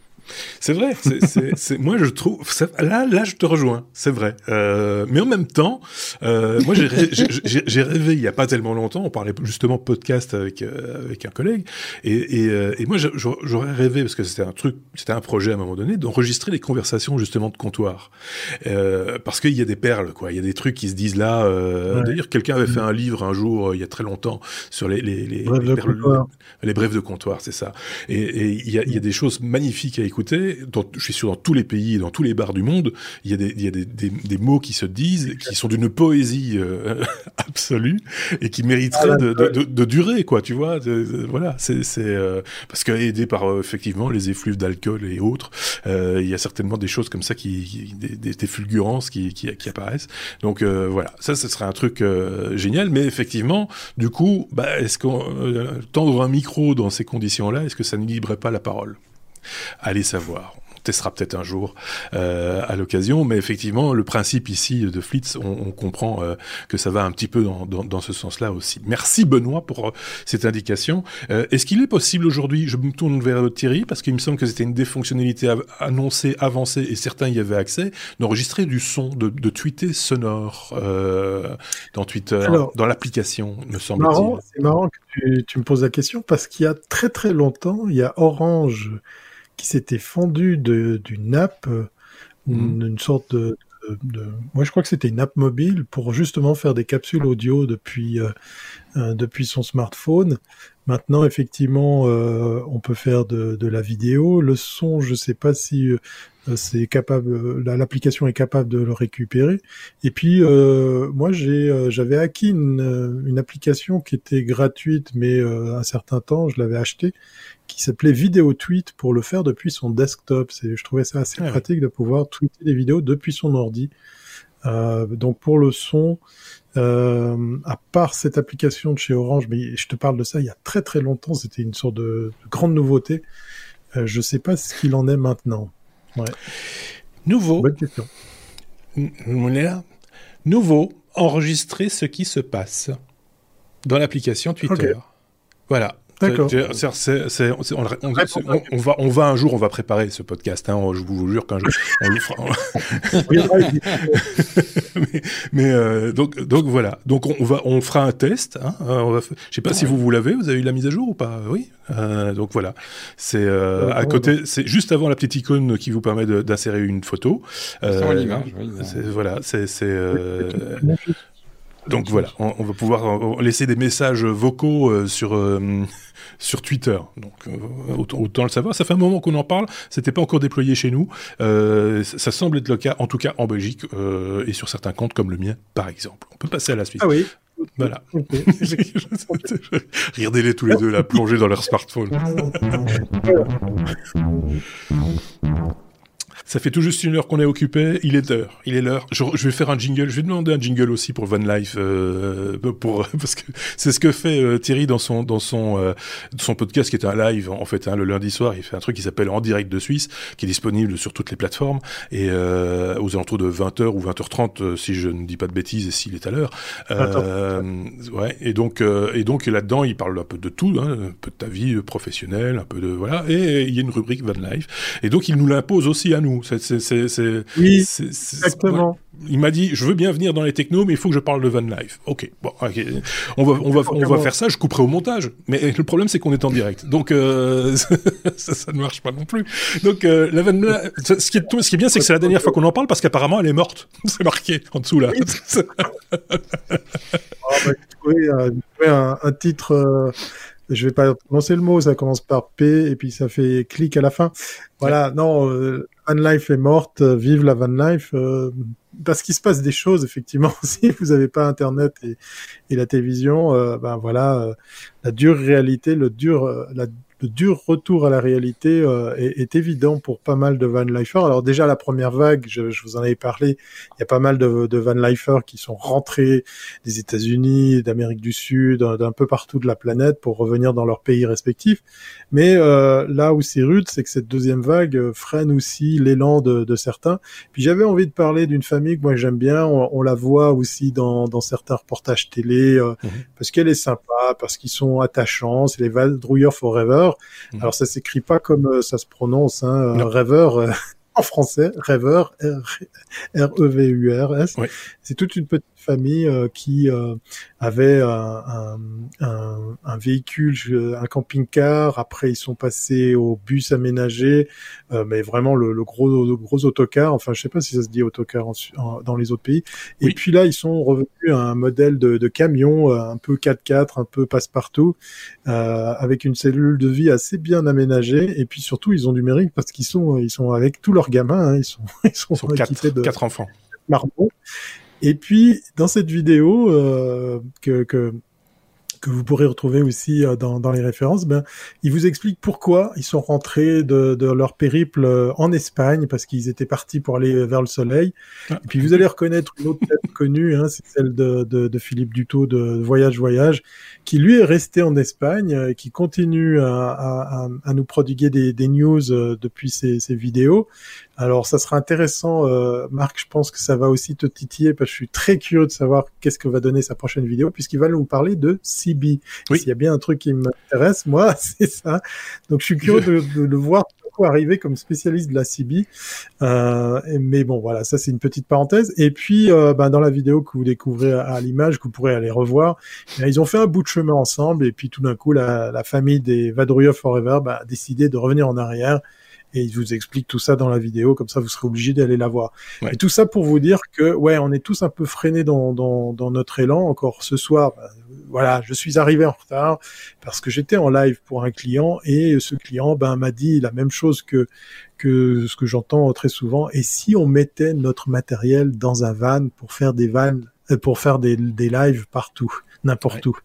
C'est vrai. [laughs] C'est, moi, je trouve. Là, là, je te rejoins. C'est vrai. Euh, mais en même temps, euh, moi, j'ai, rêvé il y a pas tellement longtemps. On parlait justement podcast avec euh, avec un collègue, et, et, euh, et moi, j'aurais rêvé parce que c'était un truc, c'était un projet à un moment donné d'enregistrer les conversations justement de comptoir, euh, parce qu'il y a des perles, quoi. Il y a des trucs qui se disent là. Euh, d'ailleurs, quelqu'un avait fait un livre un jour, il y a très longtemps, sur les les les, les, brèves, de comptoir, c'est ça. Et, il y a, y a des choses magnifiques à écouter écouter, je suis sûr dans tous les pays et dans tous les bars du monde, il y a des, il y a des, des, des mots qui se disent, qui sont d'une poésie euh, [laughs] absolue et qui mériteraient ah, de, de, de, durer, quoi, tu vois. voilà, c'est euh, parce que aidé par euh, effectivement les effluves d'alcool et autres, il y a certainement des choses comme ça qui, des, des, fulgurances qui, qui, qui, apparaissent. Donc voilà, ça, ce serait un truc génial. Mais effectivement, du coup, bah, est-ce qu'on tendre un micro dans ces conditions-là, est-ce que ça ne libérerait pas la parole? Allez savoir testera peut-être un jour euh, à l'occasion. Mais effectivement, le principe ici de Flitz, on, comprend euh, que ça va un petit peu dans, dans, ce sens-là aussi. Merci Benoît pour euh, cette indication. Est-ce qu'il est possible aujourd'hui, je me tourne vers Thierry, parce qu'il me semble que c'était une des fonctionnalités annoncées, avancées, et certains y avaient accès, d'enregistrer du son, de, de tweeter sonore dans Twitter, dans l'application, me semble-t-il. C'est marrant que tu, tu me poses la question, parce qu'il y a très très longtemps, il y a Orange qui s'était fendu d'une app, euh, mhm. une, sorte de, moi je crois que c'était une app mobile pour justement faire des capsules audio depuis euh, euh, depuis son smartphone. Maintenant, effectivement, on peut faire de, de, la vidéo, le son. Je sais pas si c'est capable, l'application est capable de le récupérer. Et puis, moi, j'ai, j'avais acquis une, une, application qui était gratuite, mais un certain temps, je l'avais achetée, qui s'appelait Vidéo Tweet pour le faire depuis son desktop. C'est, je trouvais ça assez pratique de pouvoir tweeter des vidéos depuis son ordi. Euh, donc pour le son, euh, à part cette application de chez Orange, mais je te parle de ça il y a très très longtemps, c'était une sorte de, grande nouveauté. Euh, je sais pas ce qu'il en est maintenant. Ouais. Nouveau. Bonne question. Nouveau, enregistrer ce qui se passe dans l'application Twitter. Voilà. D'accord. On, va, on va un jour, on va préparer ce podcast. Hein, je vous jure qu'un jour, on le fera. [laughs] [laughs] mais, euh, donc, donc voilà. Donc on va, on fera un test. Hein, euh, on va, je sais pas si vous vous l'avez. Vous avez eu la mise à jour ou pas? Oui. Euh, donc voilà. C'est euh, à côté. C'est juste avant la petite icône qui vous permet d'insérer une photo. Euh, voilà. C'est donc voilà, on, va pouvoir laisser des messages vocaux sur sur Twitter. Donc euh, autant, le savoir. Ça fait un moment qu'on en parle. C'était pas encore déployé chez nous. Euh, ça semble être le cas, en tout cas en Belgique euh, et sur certains comptes comme le mien, par exemple. On peut passer à la suite. Ah oui. Voilà. [laughs] Regardez-les tous les deux là, plongés dans leur smartphone. [laughs] Ça fait tout juste une heure qu'on est occupé. Il est l'heure. Il est l'heure. Je, vais faire un jingle. Je vais demander un jingle aussi pour Van Life, euh, pour [laughs] parce que c'est ce que fait euh, Thierry dans son dans son euh, son podcast qui est un live en fait hein, le lundi soir. Il fait un truc qui s'appelle En direct de Suisse, qui est disponible sur toutes les plateformes et euh, aux alentours de 20h ou 20h30 euh, si je ne dis pas de bêtises et s'il est à l'heure. ouais. Et donc et donc là-dedans il parle un peu de tout, hein, un peu de ta vie professionnelle, un peu de voilà. Et il y a une rubrique Van Life. Et donc il nous l'impose aussi à nous. C'est, oui, exactement. Il m'a dit, je veux bien venir dans les technos, mais il faut que je parle de Van Life. Ok, bon, on va, on va, on va faire ça. Je couperai au montage. Mais le problème, c'est qu'on est en direct, donc euh, [laughs] ça, ça, ne marche pas non plus. Donc euh, la Van Life, ce qui est, ce qui est bien, c'est que c'est la dernière fois qu'on en parle parce qu'apparemment, elle est morte. [laughs] c'est marqué en dessous là. [laughs] ah, bah, oui, un, un, titre. Euh je vais pas prononcer le mot, ça commence par P et puis ça fait clic à la fin. Voilà, non, euh, Van Life est morte, euh, vive la Van Life. Euh, parce qu'il se passe des choses, effectivement, [laughs] si vous n'avez pas Internet et, la télévision, euh, ben voilà, la dure réalité, le dur, la le dur retour à la réalité euh, est, est, évident pour pas mal de van lifers. Alors déjà la première vague, je, je, vous en avais parlé, il y a pas mal de, de van lifers qui sont rentrés des États-Unis, d'Amérique du Sud, d'un peu partout de la planète pour revenir dans leur pays respectifs. Mais euh, là où c'est rude, c'est que cette deuxième vague freine aussi l'élan de, de, certains. Puis j'avais envie de parler d'une famille que moi j'aime bien. On, on, la voit aussi dans, dans certains reportages télé euh, mmh parce qu'elle est sympa, parce qu'ils sont attachants. C'est les Valdrouilleurs Forever. Mhm. Alors ça s'écrit pas comme euh, ça se prononce, hein, rêveur euh, [laughs] en français, rêveur, R-E-V-U-R-S. C'est toute une petite famille qui avait un, un, un, véhicule, un camping-car. Après, ils sont passés au bus aménagé, mais vraiment le, le gros, le gros autocar. Enfin, je sais pas si ça se dit autocar dans les autres pays. Et puis là, ils sont revenus à un modèle de, de camion un peu 4x4, un peu passe-partout, avec une cellule de vie assez bien aménagée. Et puis surtout, ils ont du mérite parce qu'ils sont, ils sont avec tous leurs gamins. Hein, ils sont, [laughs] ils sont, ils sont quatre, de quatre enfants. Et puis dans cette vidéo euh, que, que que vous pourrez retrouver aussi euh, dans, dans les références, ben, ils vous expliquent pourquoi ils sont rentrés de, de leur périple euh, en Espagne, parce qu'ils étaient partis pour aller vers le soleil. Ah. Et puis vous allez reconnaître une autre tête connue, hein, c'est celle de, de, de, Philippe Dutot de Voyage Voyage, qui lui est resté en Espagne et qui continue à, à, à nous prodiguer des, des news depuis ses, ses vidéos. Alors, ça sera intéressant, euh, Marc. Je pense que ça va aussi te titiller parce que je suis très curieux de savoir qu'est-ce que va donner sa prochaine vidéo, puisqu'il va nous parler de CB. Oui. S'il y a bien un truc qui m'intéresse, moi, [laughs] c'est ça. Donc, je suis curieux de, le voir arriver comme spécialiste de la CB. Euh, mais bon, voilà, ça c'est une petite parenthèse. Et puis, euh, ben, dans la vidéo que vous découvrez à, l'image, que vous pourrez aller revoir, ben, ils ont fait un bout de chemin ensemble. Et puis, tout d'un coup, la, la famille des Vadrouillov Forever ben, a décidé de revenir en arrière et il vous explique tout ça dans la vidéo, comme ça vous serez obligé d'aller la voir. Et tout ça pour vous dire que ouais, on est tous un peu freinés dans, dans, dans notre élan. Encore ce soir, bah, voilà, je suis arrivé en retard parce que j'étais en live pour un client et ce client ben m'a dit la même chose que que ce que j'entends très souvent. Et si on mettait notre matériel dans un van pour faire des vannes, euh, pour faire des, des lives partout, n'importe où?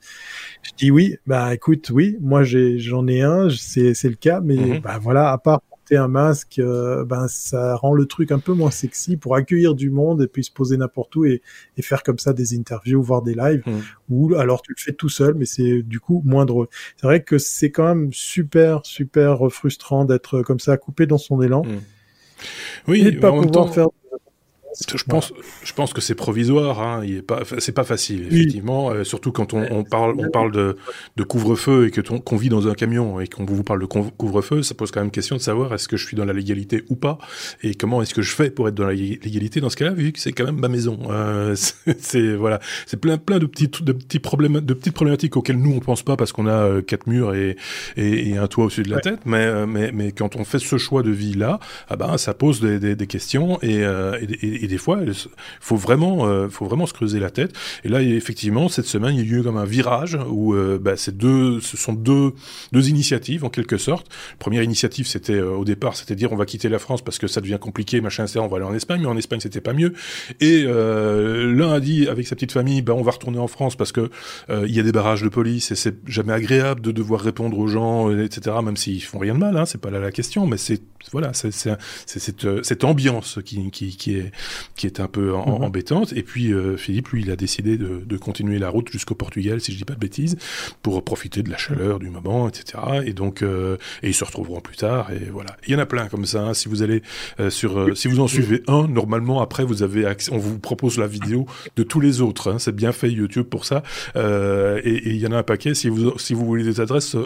Je dis oui, bah écoute, oui, moi j'en ai un, c'est c'est le cas, mais mm-hmm. bah voilà, à part un masque, euh, ben ça rend le truc un peu moins sexy pour accueillir du monde et puis se poser n'importe où et, faire comme ça des interviews, voir des lives. Mm. Ou alors tu le fais tout seul, mais c'est du coup moins drôle. C'est vrai que c'est quand même super super frustrant d'être comme ça coupé dans son élan. Mm. Oui, et de pas pouvoir faire je pense, je pense que c'est provisoire. Hein. Il est pas, c'est pas facile effectivement, euh, surtout quand on, on, parle, on parle de, de couvre-feu et que qu'on vit dans un camion et qu'on vous parle de couvre-feu, ça pose quand même question de savoir est-ce que je suis dans la légalité ou pas et comment est-ce que je fais pour être dans la légalité dans ce cas-là, vu que c'est quand même ma maison. Euh, [laughs] c'est voilà, c'est plein plein de petits de petits problèmes, de petites problématiques auxquelles nous on pense pas parce qu'on a euh, quatre murs et, et, et, un toit au-dessus de la tête, mais, euh, mais mais quand on fait ce choix de vie là, ah ben ça pose des, des, des questions et, et et des fois, il faut vraiment, euh, faut vraiment se creuser la tête. Et là, effectivement, cette semaine, il y a eu comme un virage où euh, bah, c'est deux, ce sont deux, deux initiatives en quelque sorte. Première initiative, c'était euh, au départ, c'était dire on va quitter la France parce que ça devient compliqué, machin, etc. On va aller en Espagne, mais en Espagne, c'était pas mieux. Et l'un a dit avec sa petite famille, bah, on va retourner en France parce que il y a des barrages de police et c'est jamais agréable de devoir répondre aux gens, etc. Même s'ils font rien de mal, hein, c'est pas là la question, mais c'est voilà, c'est cette, cette ambiance qui, qui, qui est qui est un peu mhm. embêtante. Et puis euh, Philippe, lui, il a décidé de, de continuer la route jusqu'au Portugal, si je dis pas de bêtises, pour profiter de la chaleur du moment, etc. Et donc, euh, et ils se retrouveront plus tard. Et voilà, il y en a plein comme ça. Hein. Si vous allez euh, sur, si vous en suivez un, normalement après vous avez accès, on vous propose la vidéo de tous les autres. Hein. C'est bien fait YouTube pour ça. et il y en a un paquet. Si vous si vous voulez des adresses,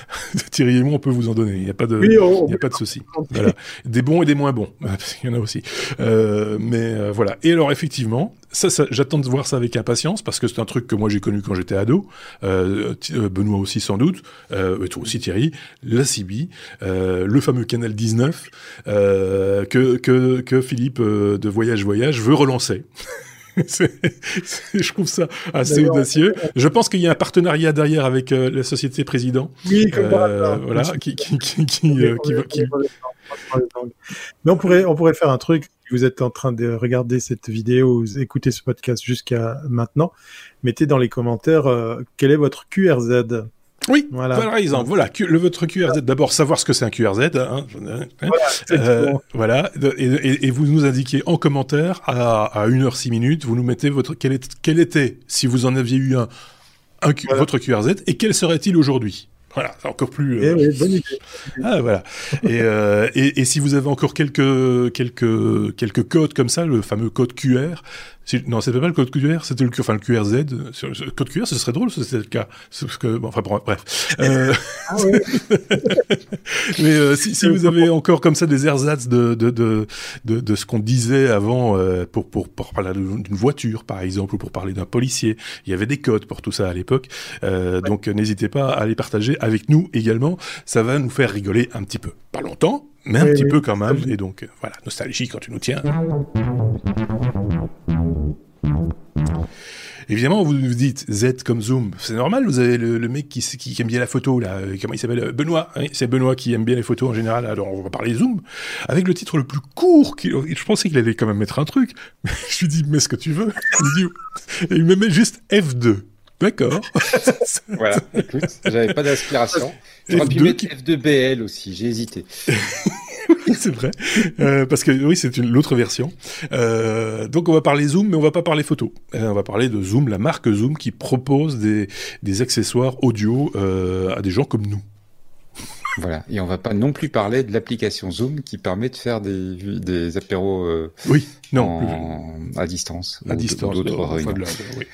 [laughs] Thierry et moi, on peut vous en donner. Il n'y a pas de, il y a pas de souci. Voilà, des bons et des moins bons. [laughs] Il y en a aussi. mais euh, voilà. Et alors effectivement, ça, j'attends de voir ça avec impatience parce que c'est un truc que moi j'ai connu quand j'étais ado. Euh, euh, Benoît aussi sans doute, toi aussi Thierry, la CB, le fameux Canal 19 que, que, que Philippe de Voyage Voyage veut relancer. [laughs] je trouve ça assez audacieux. Je pense qu'il y a un partenariat derrière avec la société président. Oui, voilà, qui, qui, qui, qui, qui, Mais on pourrait, on pourrait faire un truc vous êtes en train de regarder cette vidéo ou écouter ce podcast jusqu'à maintenant, mettez dans les commentaires euh, quel est votre QRZ. Oui, voilà. par exemple, voilà, le, votre QRZ. D'abord, savoir ce que c'est un QRZ. Hein, hein, voilà, euh, et, et, vous nous indiquez en commentaire à, à 1h6 minutes, vous nous mettez votre quel, est, quel était, si vous en aviez eu un, un votre QRZ, et quel serait-il aujourd'hui? Voilà, c'est encore plus. Euh... Eh bonne idée. Ah voilà. et, euh, et, et, si vous avez encore quelques quelques quelques codes comme ça, le fameux code QR, non, c'était pas le code QR, c'était le, enfin, le QRZ. Le code QR, ce serait drôle si c'était le cas. Parce que, enfin, bref. Euh... Ah [laughs] Mais euh, si, si vous avez encore comme ça des ersatz de, de, de, de, de ce qu'on disait avant euh, pour, pour, pour parler d'une voiture, par exemple, ou pour parler d'un policier, il y avait des codes pour tout ça à l'époque. Euh, Donc, n'hésitez pas à les partager avec nous également. Ça va nous faire rigoler un petit peu. Pas longtemps, mais un petit peu quand même. Et donc, euh, voilà, nostalgie quand tu nous tiens. Évidemment, vous vous dites Z comme Zoom, c'est normal. Vous avez le, mec qui, qui, aime bien la photo là, euh, comment il s'appelle euh, Benoît. c'est Benoît qui aime bien les photos en général. Alors on va parler Zoom avec le titre le plus court. Je pensais qu'il allait quand même mettre un truc. [laughs] je lui dis mets ce que tu veux. Il, me [laughs] met juste F2. D'accord. [laughs] voilà, écoute, j'avais pas d'inspiration. J'aurais pu mettre F2BL aussi, j'ai hésité. [laughs] c'est vrai. Euh, parce que oui, c'est l'autre version. Euh, donc on va parler Zoom, mais on va pas parler photo. Euh, on va parler de Zoom, la marque Zoom qui propose des, des accessoires audio euh, à des gens comme nous. Voilà, et on va pas non plus parler de l'application Zoom qui permet de faire des, des apéros euh, oui, non, à distance. À distance, d'autres oui.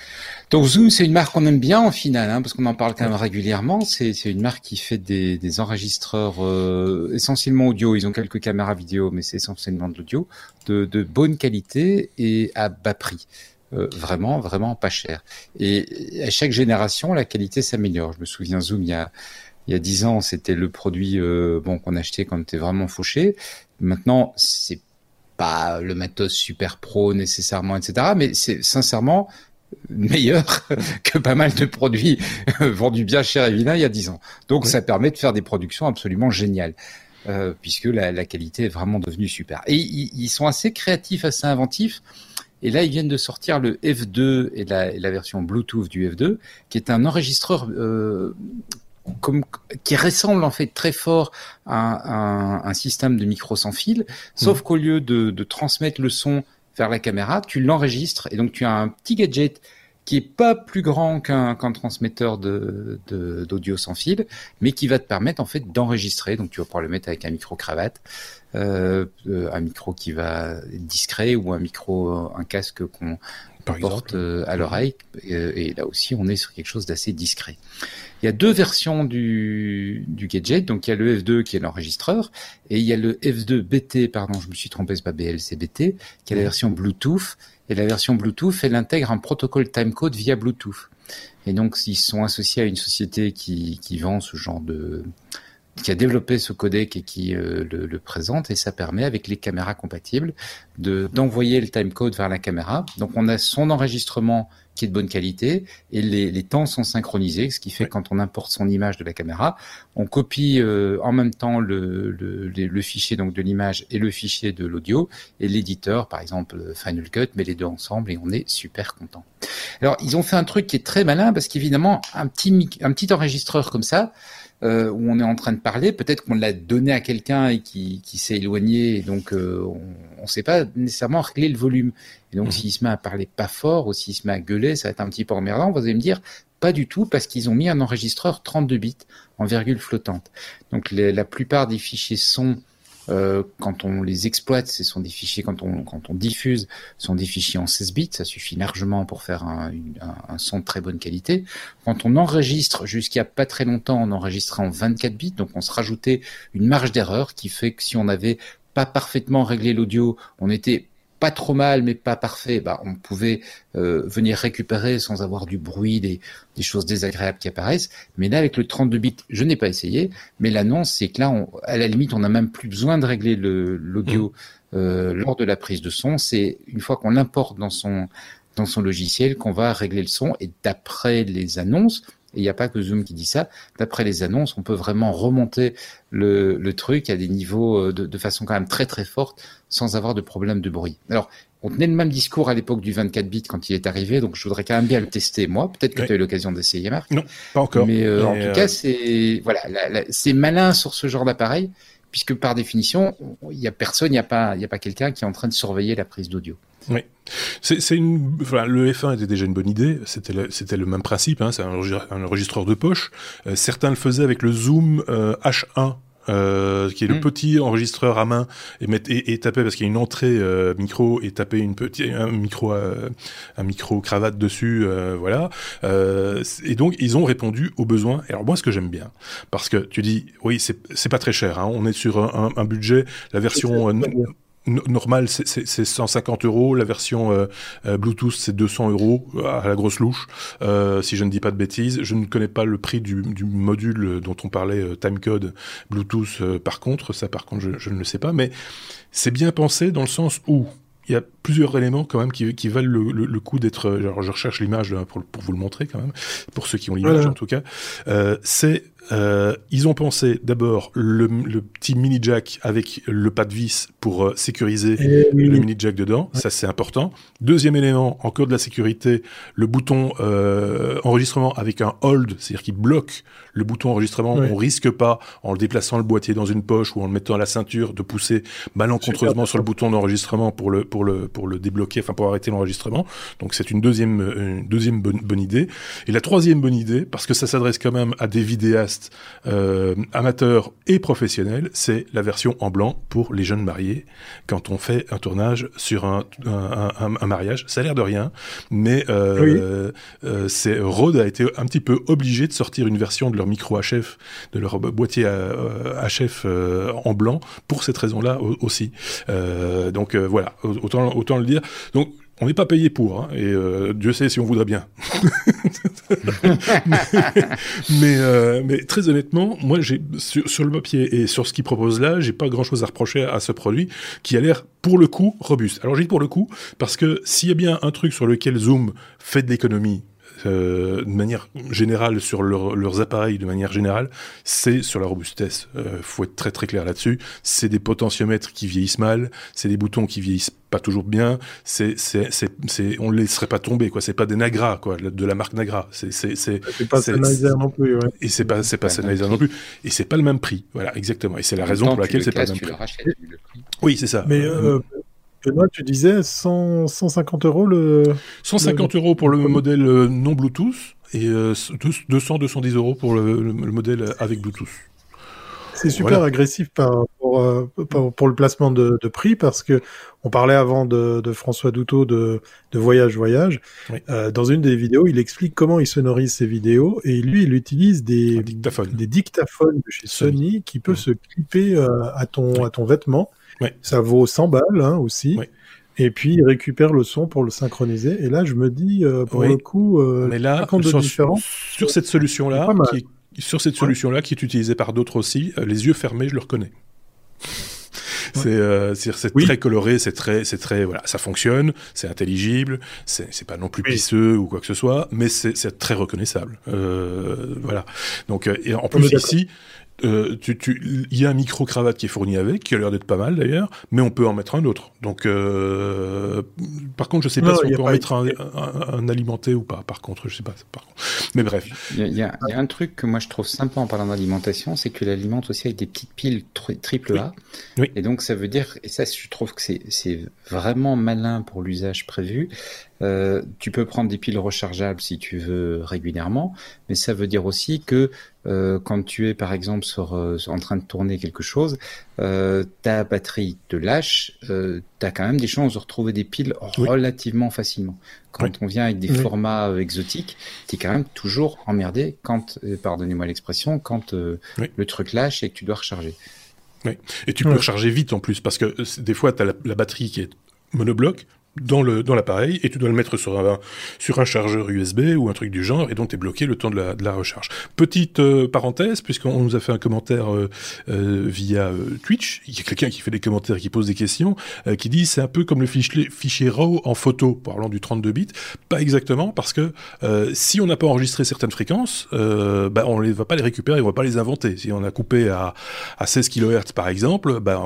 Donc Zoom, c'est une marque qu'on aime bien en final, hein, parce qu'on en parle quand même régulièrement. C'est une marque qui fait des, des enregistreurs euh, essentiellement audio. Ils ont quelques caméras vidéo, mais c'est essentiellement de l'audio, de, de, bonne qualité et à bas prix. Euh, vraiment, vraiment pas cher. Et à chaque génération, la qualité s'améliore. Je me souviens Zoom il y a il y a dix ans, c'était le produit euh, bon qu'on achetait quand on était vraiment fauché. Maintenant, c'est pas le matos super pro nécessairement, etc. Mais c'est sincèrement meilleur [laughs] que pas mal de produits vendus bien cher et vilain il y a dix ans. Donc ça permet de faire des productions absolument géniales. Euh, puisque la, la, qualité est vraiment devenue super. Et ils, sont assez créatifs, assez inventifs. Et là, ils viennent de sortir le F2 et la, la version Bluetooth du F2, qui est un enregistreur euh, comme, qui ressemble en fait très fort à un, un système de micro sans fil, sauf mmh. qu'au lieu de, de, transmettre le son vers la caméra, tu l'enregistres et donc tu as un petit gadget qui est pas plus grand qu'un transmetteur d'audio sans fil, mais qui va te permettre en fait d'enregistrer. Donc tu vas pouvoir le mettre avec un micro cravate, euh, euh un micro qui va être discret ou un micro, un casque qu'on porte euh, à l'oreille. Et, là aussi, on est sur quelque chose d'assez discret. Il y a deux versions du, du gadget. Donc, il y a le F2 qui est l'enregistreur et il y a le F2 BT, pardon, je me suis trompé, c'est pas BL, c'est BT, qui est la version Bluetooth. Et la version Bluetooth, elle intègre un protocole timecode via Bluetooth. Et donc, ils sont associés à une société qui, qui vend ce genre de, qui a développé ce codec et qui euh, le, le, présente et ça permet avec les caméras compatibles de d'envoyer le timecode vers la caméra. Donc on a son enregistrement qui est de bonne qualité et les, les temps sont synchronisés, ce qui fait quand on importe son image de la caméra, on copie euh, en même temps le, le, le fichier donc de l'image et le fichier de l'audio et l'éditeur, par exemple Final Cut, met les deux ensemble et on est super content. Alors ils ont fait un truc qui est très malin parce qu'évidemment un petit un petit enregistreur comme ça euh, où on est en train de parler, peut-être qu'on l'a donné à quelqu'un et qui, qui s'est éloigné, et donc euh, on ne sait pas nécessairement régler le volume. Et donc mmh. s'il se met à parler pas fort ou s'il se met à gueuler, ça va être un petit peu emmerdant. Vous allez me dire, pas du tout, parce qu'ils ont mis un enregistreur 32 bits en virgule flottante. Donc la plupart des fichiers sont euh, quand on les exploite, ce sont des fichiers, quand on, diffuse, ce sont des fichiers en 16 bits, ça suffit largement pour faire un, un, son de très bonne qualité. Quand on enregistre, jusqu'à pas très longtemps, on enregistrait en 24 bits, donc on se rajoutait une marge d'erreur qui fait que si on n'avait pas parfaitement réglé l'audio, on était pas trop mal, mais pas parfait, bah, on pouvait euh, venir récupérer sans avoir du bruit, des, des, choses désagréables qui apparaissent. Mais là, avec le 32 bits, je n'ai pas essayé, mais l'annonce, c'est que là, on, à la limite, on n'a même plus besoin de régler l'audio mmh. euh, lors de la prise de son. C'est une fois qu'on l'importe dans son dans son logiciel qu'on va régler le son. Et d'après les annonces, et il n'y a pas que Zoom qui dit ça. D'après les annonces, on peut vraiment remonter le, le truc à des niveaux euh, de, de, façon quand même très très forte sans avoir de problème de bruit. Alors, on tenait le même discours à l'époque du 24 bits quand il est arrivé, donc je voudrais quand même bien le tester moi. Peut-être que tu as eu l'occasion d'essayer, Marc. Non, pas encore. Mais euh, en tout euh, cas, c'est voilà, c'est malin sur ce genre d'appareil, puisque par définition, il y a personne, il n'y a pas, pas quelqu'un qui est en train de surveiller la prise d'audio. Oui. C'est une, le F1 était déjà une bonne idée. C'était le, c'était le même principe. Hein, c'est un, enregistreur de poche. Euh, certains le faisaient avec le Zoom H1 euh, qui est le hmm. petit enregistreur à main et, mettre, et, taper parce qu'il y a une entrée euh, micro et taper une petite un micro euh, un micro cravate dessus euh, voilà. Et donc ils ont répondu aux besoins. Alors moi ce que j'aime bien parce que tu dis oui c'est c'est pas très cher hein, on est sur un, un budget. La version normal, c'est 150 euros. La version euh, euh, Bluetooth, c'est 200 euros à la grosse louche, euh, si je ne dis pas de bêtises. Je ne connais pas le prix du, du module dont on parlait, timecode Bluetooth. par contre, ça, par contre, je, je ne le sais pas. Mais c'est bien pensé dans le sens où il y a plusieurs éléments quand même qui, qui valent le, le, coup d'être. je recherche l'image pour, pour, vous le montrer quand même, pour ceux qui ont l'image en tout cas. Euh, c'est euh, ils ont pensé d'abord le, le, petit mini jack avec le pas de vis pour euh, sécuriser eh le mini jack dedans, ça c'est important. Deuxième élément, encore de la sécurité, le bouton euh, enregistrement avec un hold, c'est-à-dire qu'il bloque le bouton enregistrement. On risque pas en le déplaçant le boîtier dans une poche ou en le mettant à la ceinture de pousser malencontreusement sur le bouton d'enregistrement pour le pour le pour le débloquer, enfin pour arrêter l'enregistrement. Donc c'est une deuxième une deuxième bonne, bonne idée. Et la troisième bonne idée, parce que ça s'adresse quand même à des vidéastes euh, amateur et professionnel, c'est la version en blanc pour les jeunes mariés quand on fait un tournage sur un, un, mariage. Ça a l'air de rien, mais euh, euh, c'est Rode a été un petit peu obligé de sortir une version de leur micro HF, de leur boîtier HF en blanc pour cette raison-là aussi. donc voilà, autant autant le dire. Donc on n'est pas payé pour, hein, et euh, Dieu sait si on voudrait bien. [laughs] mais, euh, mais, très honnêtement, moi, j'ai sur, le papier et sur ce qu'il propose là, j'ai pas grand-chose à reprocher à, ce produit qui a l'air pour le coup robuste. Alors j'ai dit pour le coup parce que s'il y a bien un truc sur lequel Zoom fait de l'économie de manière générale sur leurs appareils, de manière générale, c'est sur la robustesse. Euh, faut être très très clair là-dessus. C'est des potentiomètres qui vieillissent mal, c'est des boutons qui vieillissent pas toujours bien. C'est c'est c'est on les laisserait pas tomber quoi. C'est pas des Nagra quoi, de la marque Nagra. C'est c'est c'est pas Sennheiser non plus. Ouais. Et c'est pas c'est pas Sennheiser non plus. Et c'est pas le même prix. Voilà exactement. Et c'est la raison pour laquelle c'est pas le même prix. Oui c'est ça. Mais euh, Benoît, tu disais 100, 150 euros le. 150 euros pour le modèle euh, non Bluetooth et 200, euh, 210 euros pour le, modèle avec Bluetooth. C'est super agressif par, pour, euh, pour, le placement de, prix parce que on parlait avant de, François Douteau de, de Voyage Voyage. dans une des vidéos, il explique comment il sonorise ses vidéos et lui, il utilise des dictaphones, des dictaphones de chez Sony, qui peuvent se clipper à ton à ton vêtement ça vaut 100 balles hein, aussi. Et puis il récupère le son pour le synchroniser. Et là, je me dis, euh, pour le coup, euh, Mais là, sur, sur, cette solution-là, qui, sur cette solution-là, qui est utilisée par d'autres aussi, euh, les yeux fermés, je le reconnais. C'est c'est très coloré, c'est très c'est très voilà, ça fonctionne, c'est intelligible, c'est pas non plus pisseux ou quoi que ce soit, mais c'est très reconnaissable. voilà. Donc et en plus ici, euh, tu, tu, il y a un micro cravate qui est fourni avec, qui a l'air d'être pas mal d'ailleurs, mais on peut en mettre un autre. Donc, euh, par contre, je sais pas si on peut en mettre un, un, alimenté ou pas. Par contre, je sais pas. Par contre. Mais bref. Il y, a, y, a, un truc que moi je trouve sympa en parlant d'alimentation, c'est que l'alimente aussi avec des petites piles triple A. Oui. Et donc ça veut dire, et ça je trouve que c'est vraiment malin pour l'usage prévu. Euh, tu peux prendre des piles rechargeables si tu veux régulièrement, mais ça veut dire aussi que euh, quand tu es par exemple sur, euh, en train de tourner quelque chose, euh, ta batterie te lâche, euh, tu as quand même des chances de retrouver des piles relativement facilement. Quand on vient avec des formats euh, exotiques, tu es quand même toujours emmerdé quand, pardonnez-moi l'expression, quand le truc lâche et que tu dois recharger. Oui. Et tu peux recharger vite en plus, parce que des fois, tu as la batterie qui est monobloc, dans le dans l'appareil et tu dois le mettre sur un sur un chargeur USB ou un truc du genre et donc tu es bloqué le temps de la, de la recharge. Petite euh, parenthèse puisqu'on nous a fait un commentaire euh, euh, via Twitch, il y a quelqu'un qui fait des commentaires qui pose des questions qui dit c'est un peu comme le fichier fichier RAW en photo parlant du 32 bits, pas exactement parce que si on n'a pas enregistré certaines fréquences, bah on les va pas les récupérer, on va pas les inventer. Si on a coupé à à 16 kHz par exemple, bah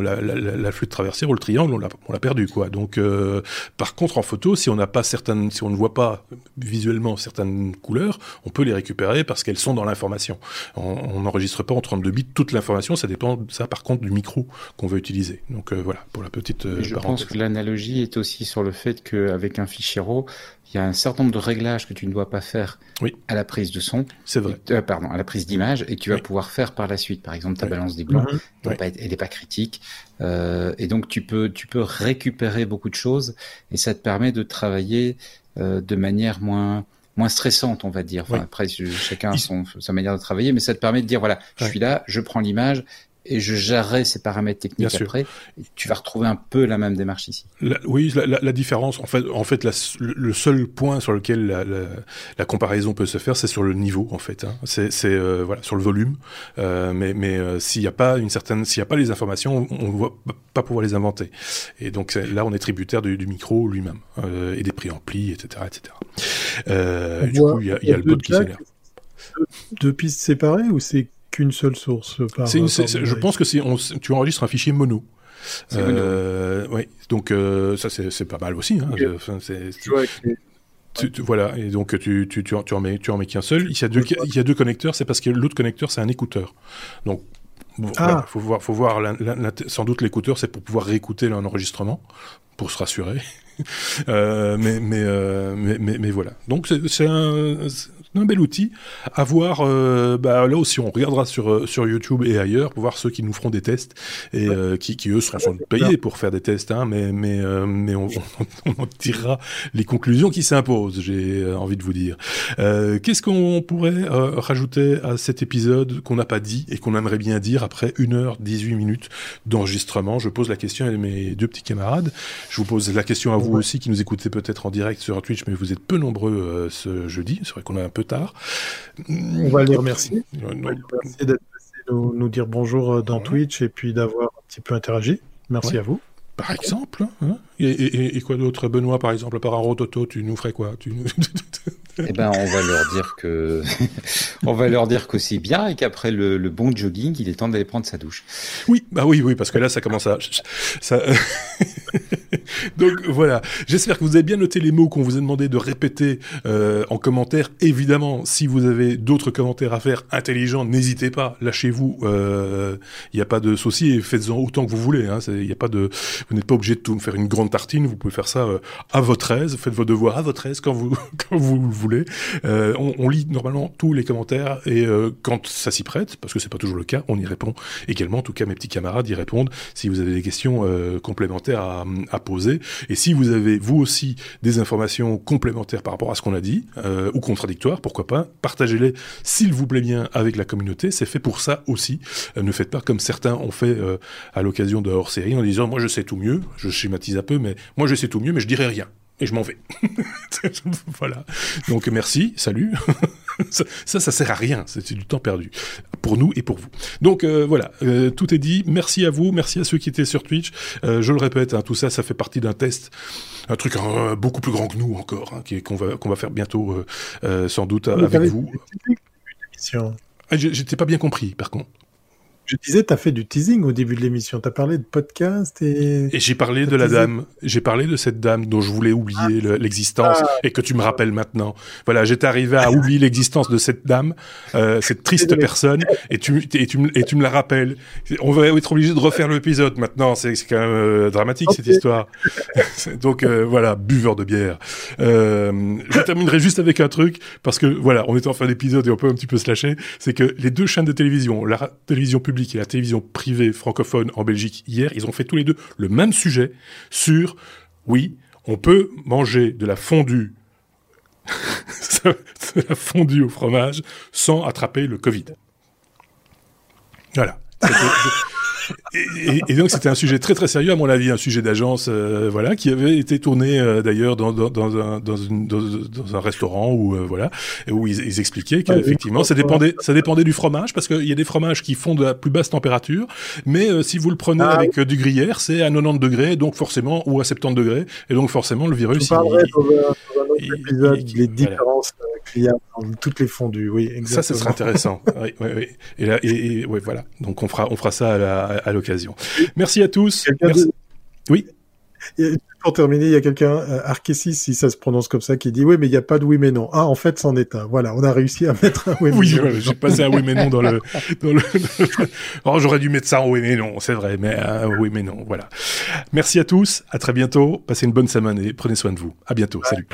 la, la, la, flûte traversière ou le triangle on l'a on l'a perdu quoi. Donc euh, par contre, en photo, si on n'a pas certaines, si on ne voit pas visuellement certaines couleurs, on peut les récupérer parce qu'elles sont dans l'information. On n'enregistre pas en 32 bits toute l'information, ça dépend, ça par contre, du micro qu'on veut utiliser. Donc euh, voilà, pour la petite. Euh, je pense que l'analogie est aussi sur le fait qu'avec un fichier RAW, il y a un certain nombre de réglages que tu ne dois pas faire à la prise de son. C'est vrai. Euh, pardon, à la prise d'image et tu vas pouvoir faire par la suite. Par exemple, ta balance des blancs, mhm. elle n'est pas critique. Euh, et donc, tu peux, tu peux récupérer beaucoup de choses et ça te permet de travailler euh, de manière moins, moins stressante, on va dire. Enfin, Après, chacun a son, sa manière de travailler, mais ça te permet de dire, voilà, je suis là, je prends l'image, et je gérerai ces paramètres techniques après. tu vas retrouver un peu la même démarche ici. oui, la, différence, en fait, en fait le seul point sur lequel la, comparaison peut se faire, c'est sur le niveau, en fait. Hein. C'est euh, voilà, sur le volume. Euh, mais mais euh, s'il n'y a pas une certaine, s'il n'y a pas les informations, on ne va pas pouvoir les inventer. Et donc là, on est tributaire du, micro lui-même et des préamplis, etc., etc. du coup, il y a, y a le bot qui s'énerve. Deux pistes séparées ou c'est qu'une seule source par, Je pense que c'est tu enregistres un fichier mono. Euh, oui, donc euh, ça c'est pas mal aussi. Hein. voilà, et donc tu, tu, tu, en mets, tu en mets qu'un seul. Il y, a deux, il y a deux connecteurs, c'est parce que l'autre connecteur c'est un écouteur. Donc ah. faut voir, faut voir sans doute l'écouteur, c'est pour pouvoir réécouter un enregistrement, pour se rassurer. [laughs] Euh, mais, mais, euh, mais, mais, mais, voilà. Donc c'est un, un bel outil à voir. Euh, bah, là aussi, on regardera sur euh, sur YouTube et ailleurs pour voir ceux qui nous feront des tests et euh, qui, qui eux seront payés pour faire des tests, hein, mais mais mais on, on, [laughs] tirera les conclusions qui s'imposent. J'ai envie de vous dire. Qu'est-ce qu'on pourrait rajouter à cet épisode qu'on n'a pas dit et qu'on aimerait bien dire après 1 heure 18 minutes d'enregistrement? Je pose la question à mes deux petits camarades. Je vous pose la question à vous aussi qui nous écoutez peut-être en direct sur Twitch, mais vous êtes peu nombreux ce jeudi. C'est vrai qu'on a un peu tard. On va les remercier. On va les remercier d'être nous, nous, dire bonjour euh, dans Twitch et puis d'avoir un petit peu interagi. Merci à vous. Par exemple. Hein et, quoi d'autre Benoît, par exemple, par un rototo, tu nous ferais quoi? Tu [laughs] Eh ben, on va leur dire que, [laughs] on va leur dire que c'est bien et qu'après le, bon jogging, il est temps d'aller prendre sa douche. Oui, bah oui, oui, parce que là, ça commence à, ça... [laughs] [laughs] Donc voilà. J'espère que vous avez bien noté les mots qu'on vous a demandé de répéter euh, en commentaire. Évidemment, si vous avez d'autres commentaires à faire intelligents, n'hésitez pas, lâchez-vous. Il euh, n'y a pas de souci et faites-en autant que vous voulez. Hein. Il a pas de, vous n'êtes pas obligé de tout faire une grande tartine. Vous pouvez faire ça euh, à votre aise. Faites vos devoirs à votre aise quand vous [laughs] le voulez. On, lit normalement tous les commentaires et quand ça s'y prête, parce que c'est pas toujours le cas, on y répond également. En tout cas, mes petits camarades y répondent si vous avez des questions complémentaires à, à poser. Et si vous avez vous aussi des informations complémentaires par rapport à ce qu'on a dit ou contradictoires, pourquoi pas, partagez-les s'il vous plaît bien avec la communauté. C'est fait pour ça aussi. ne faites pas comme certains ont fait à l'occasion de hors série en disant moi je sais tout mieux. Je schématise un peu, mais moi je sais tout mieux, mais je dirai rien et je m'en vais. [laughs] voilà. Donc merci, salut. [laughs] [laughs] ça, ça, sert à rien. C'est du temps perdu pour nous et pour vous. Donc euh, voilà, euh, tout est dit. Merci à vous, merci à ceux qui étaient sur Twitch. Euh, je le répète, hein, tout ça, ça fait partie d'un test, un truc beaucoup plus grand que nous encore, hein, qu'on va qu'on va faire bientôt, sans doute avec vous. Ah, j'étais pas bien compris, par contre. Je disais, tu as fait du teasing au début de l'émission. Tu as parlé de podcast et. Et j'ai parlé de la dame. J'ai parlé de cette dame dont je voulais oublier ah. l'existence ah. et que tu me rappelles maintenant. Voilà, j'étais arrivé à oublier l'existence de cette dame, euh, cette triste personne, et tu, et, tu, et tu me la rappelles. On va être obligé de refaire l'épisode maintenant. C'est quand même euh, dramatique cette histoire. [laughs] Donc euh, voilà, buveur de bière. Je terminerai juste avec un truc parce que voilà, on est en fin d'épisode et on peut un petit peu se lâcher. C'est que les deux chaînes de télévision, la télévision publique et la télévision privée francophone en Belgique hier, ils ont fait tous les deux le même sujet sur, oui, on peut manger de la fondue, [laughs] la fondue au fromage sans attraper le Covid. Voilà. [laughs] Et, donc c'était un sujet très très sérieux à mon avis, un sujet d'agence, euh, voilà, qui avait été tourné euh, d'ailleurs dans, dans, dans, un, dans, une, dans, un restaurant où euh, voilà, où ils, ils expliquaient qu'effectivement ça dépendait, ça dépendait du fromage parce qu'il y a des fromages qui font de la plus basse température, mais si vous le prenez ah avec du gruyère, c'est à 90 degrés, donc forcément ou à 70 degrés, et donc forcément le virus. Je parlerai dans un, autre épisode des différences qu'il y a dans toutes les fondues, oui. Exactement. Ça, ce sera intéressant. [laughs] oui, oui, oui. Et là, et, ouais, voilà. Donc on fera, on fera ça à l'occasion. Merci à tous. Oui. Pour terminer, il y a quelqu'un, euh, Arkesis, si ça se prononce comme ça, qui dit oui, mais il n'y a pas de oui mais non. Ah, en fait, c'en est un. Voilà, on a réussi à mettre un oui mais oui, non. Oui, j'ai passé un oui mais non dans le. Dans le... [laughs] oh, j'aurais dû mettre ça en oui mais non, c'est vrai, mais euh, oui mais non, voilà. Merci à tous, à très bientôt, passez une bonne semaine et prenez soin de vous. À bientôt, salut.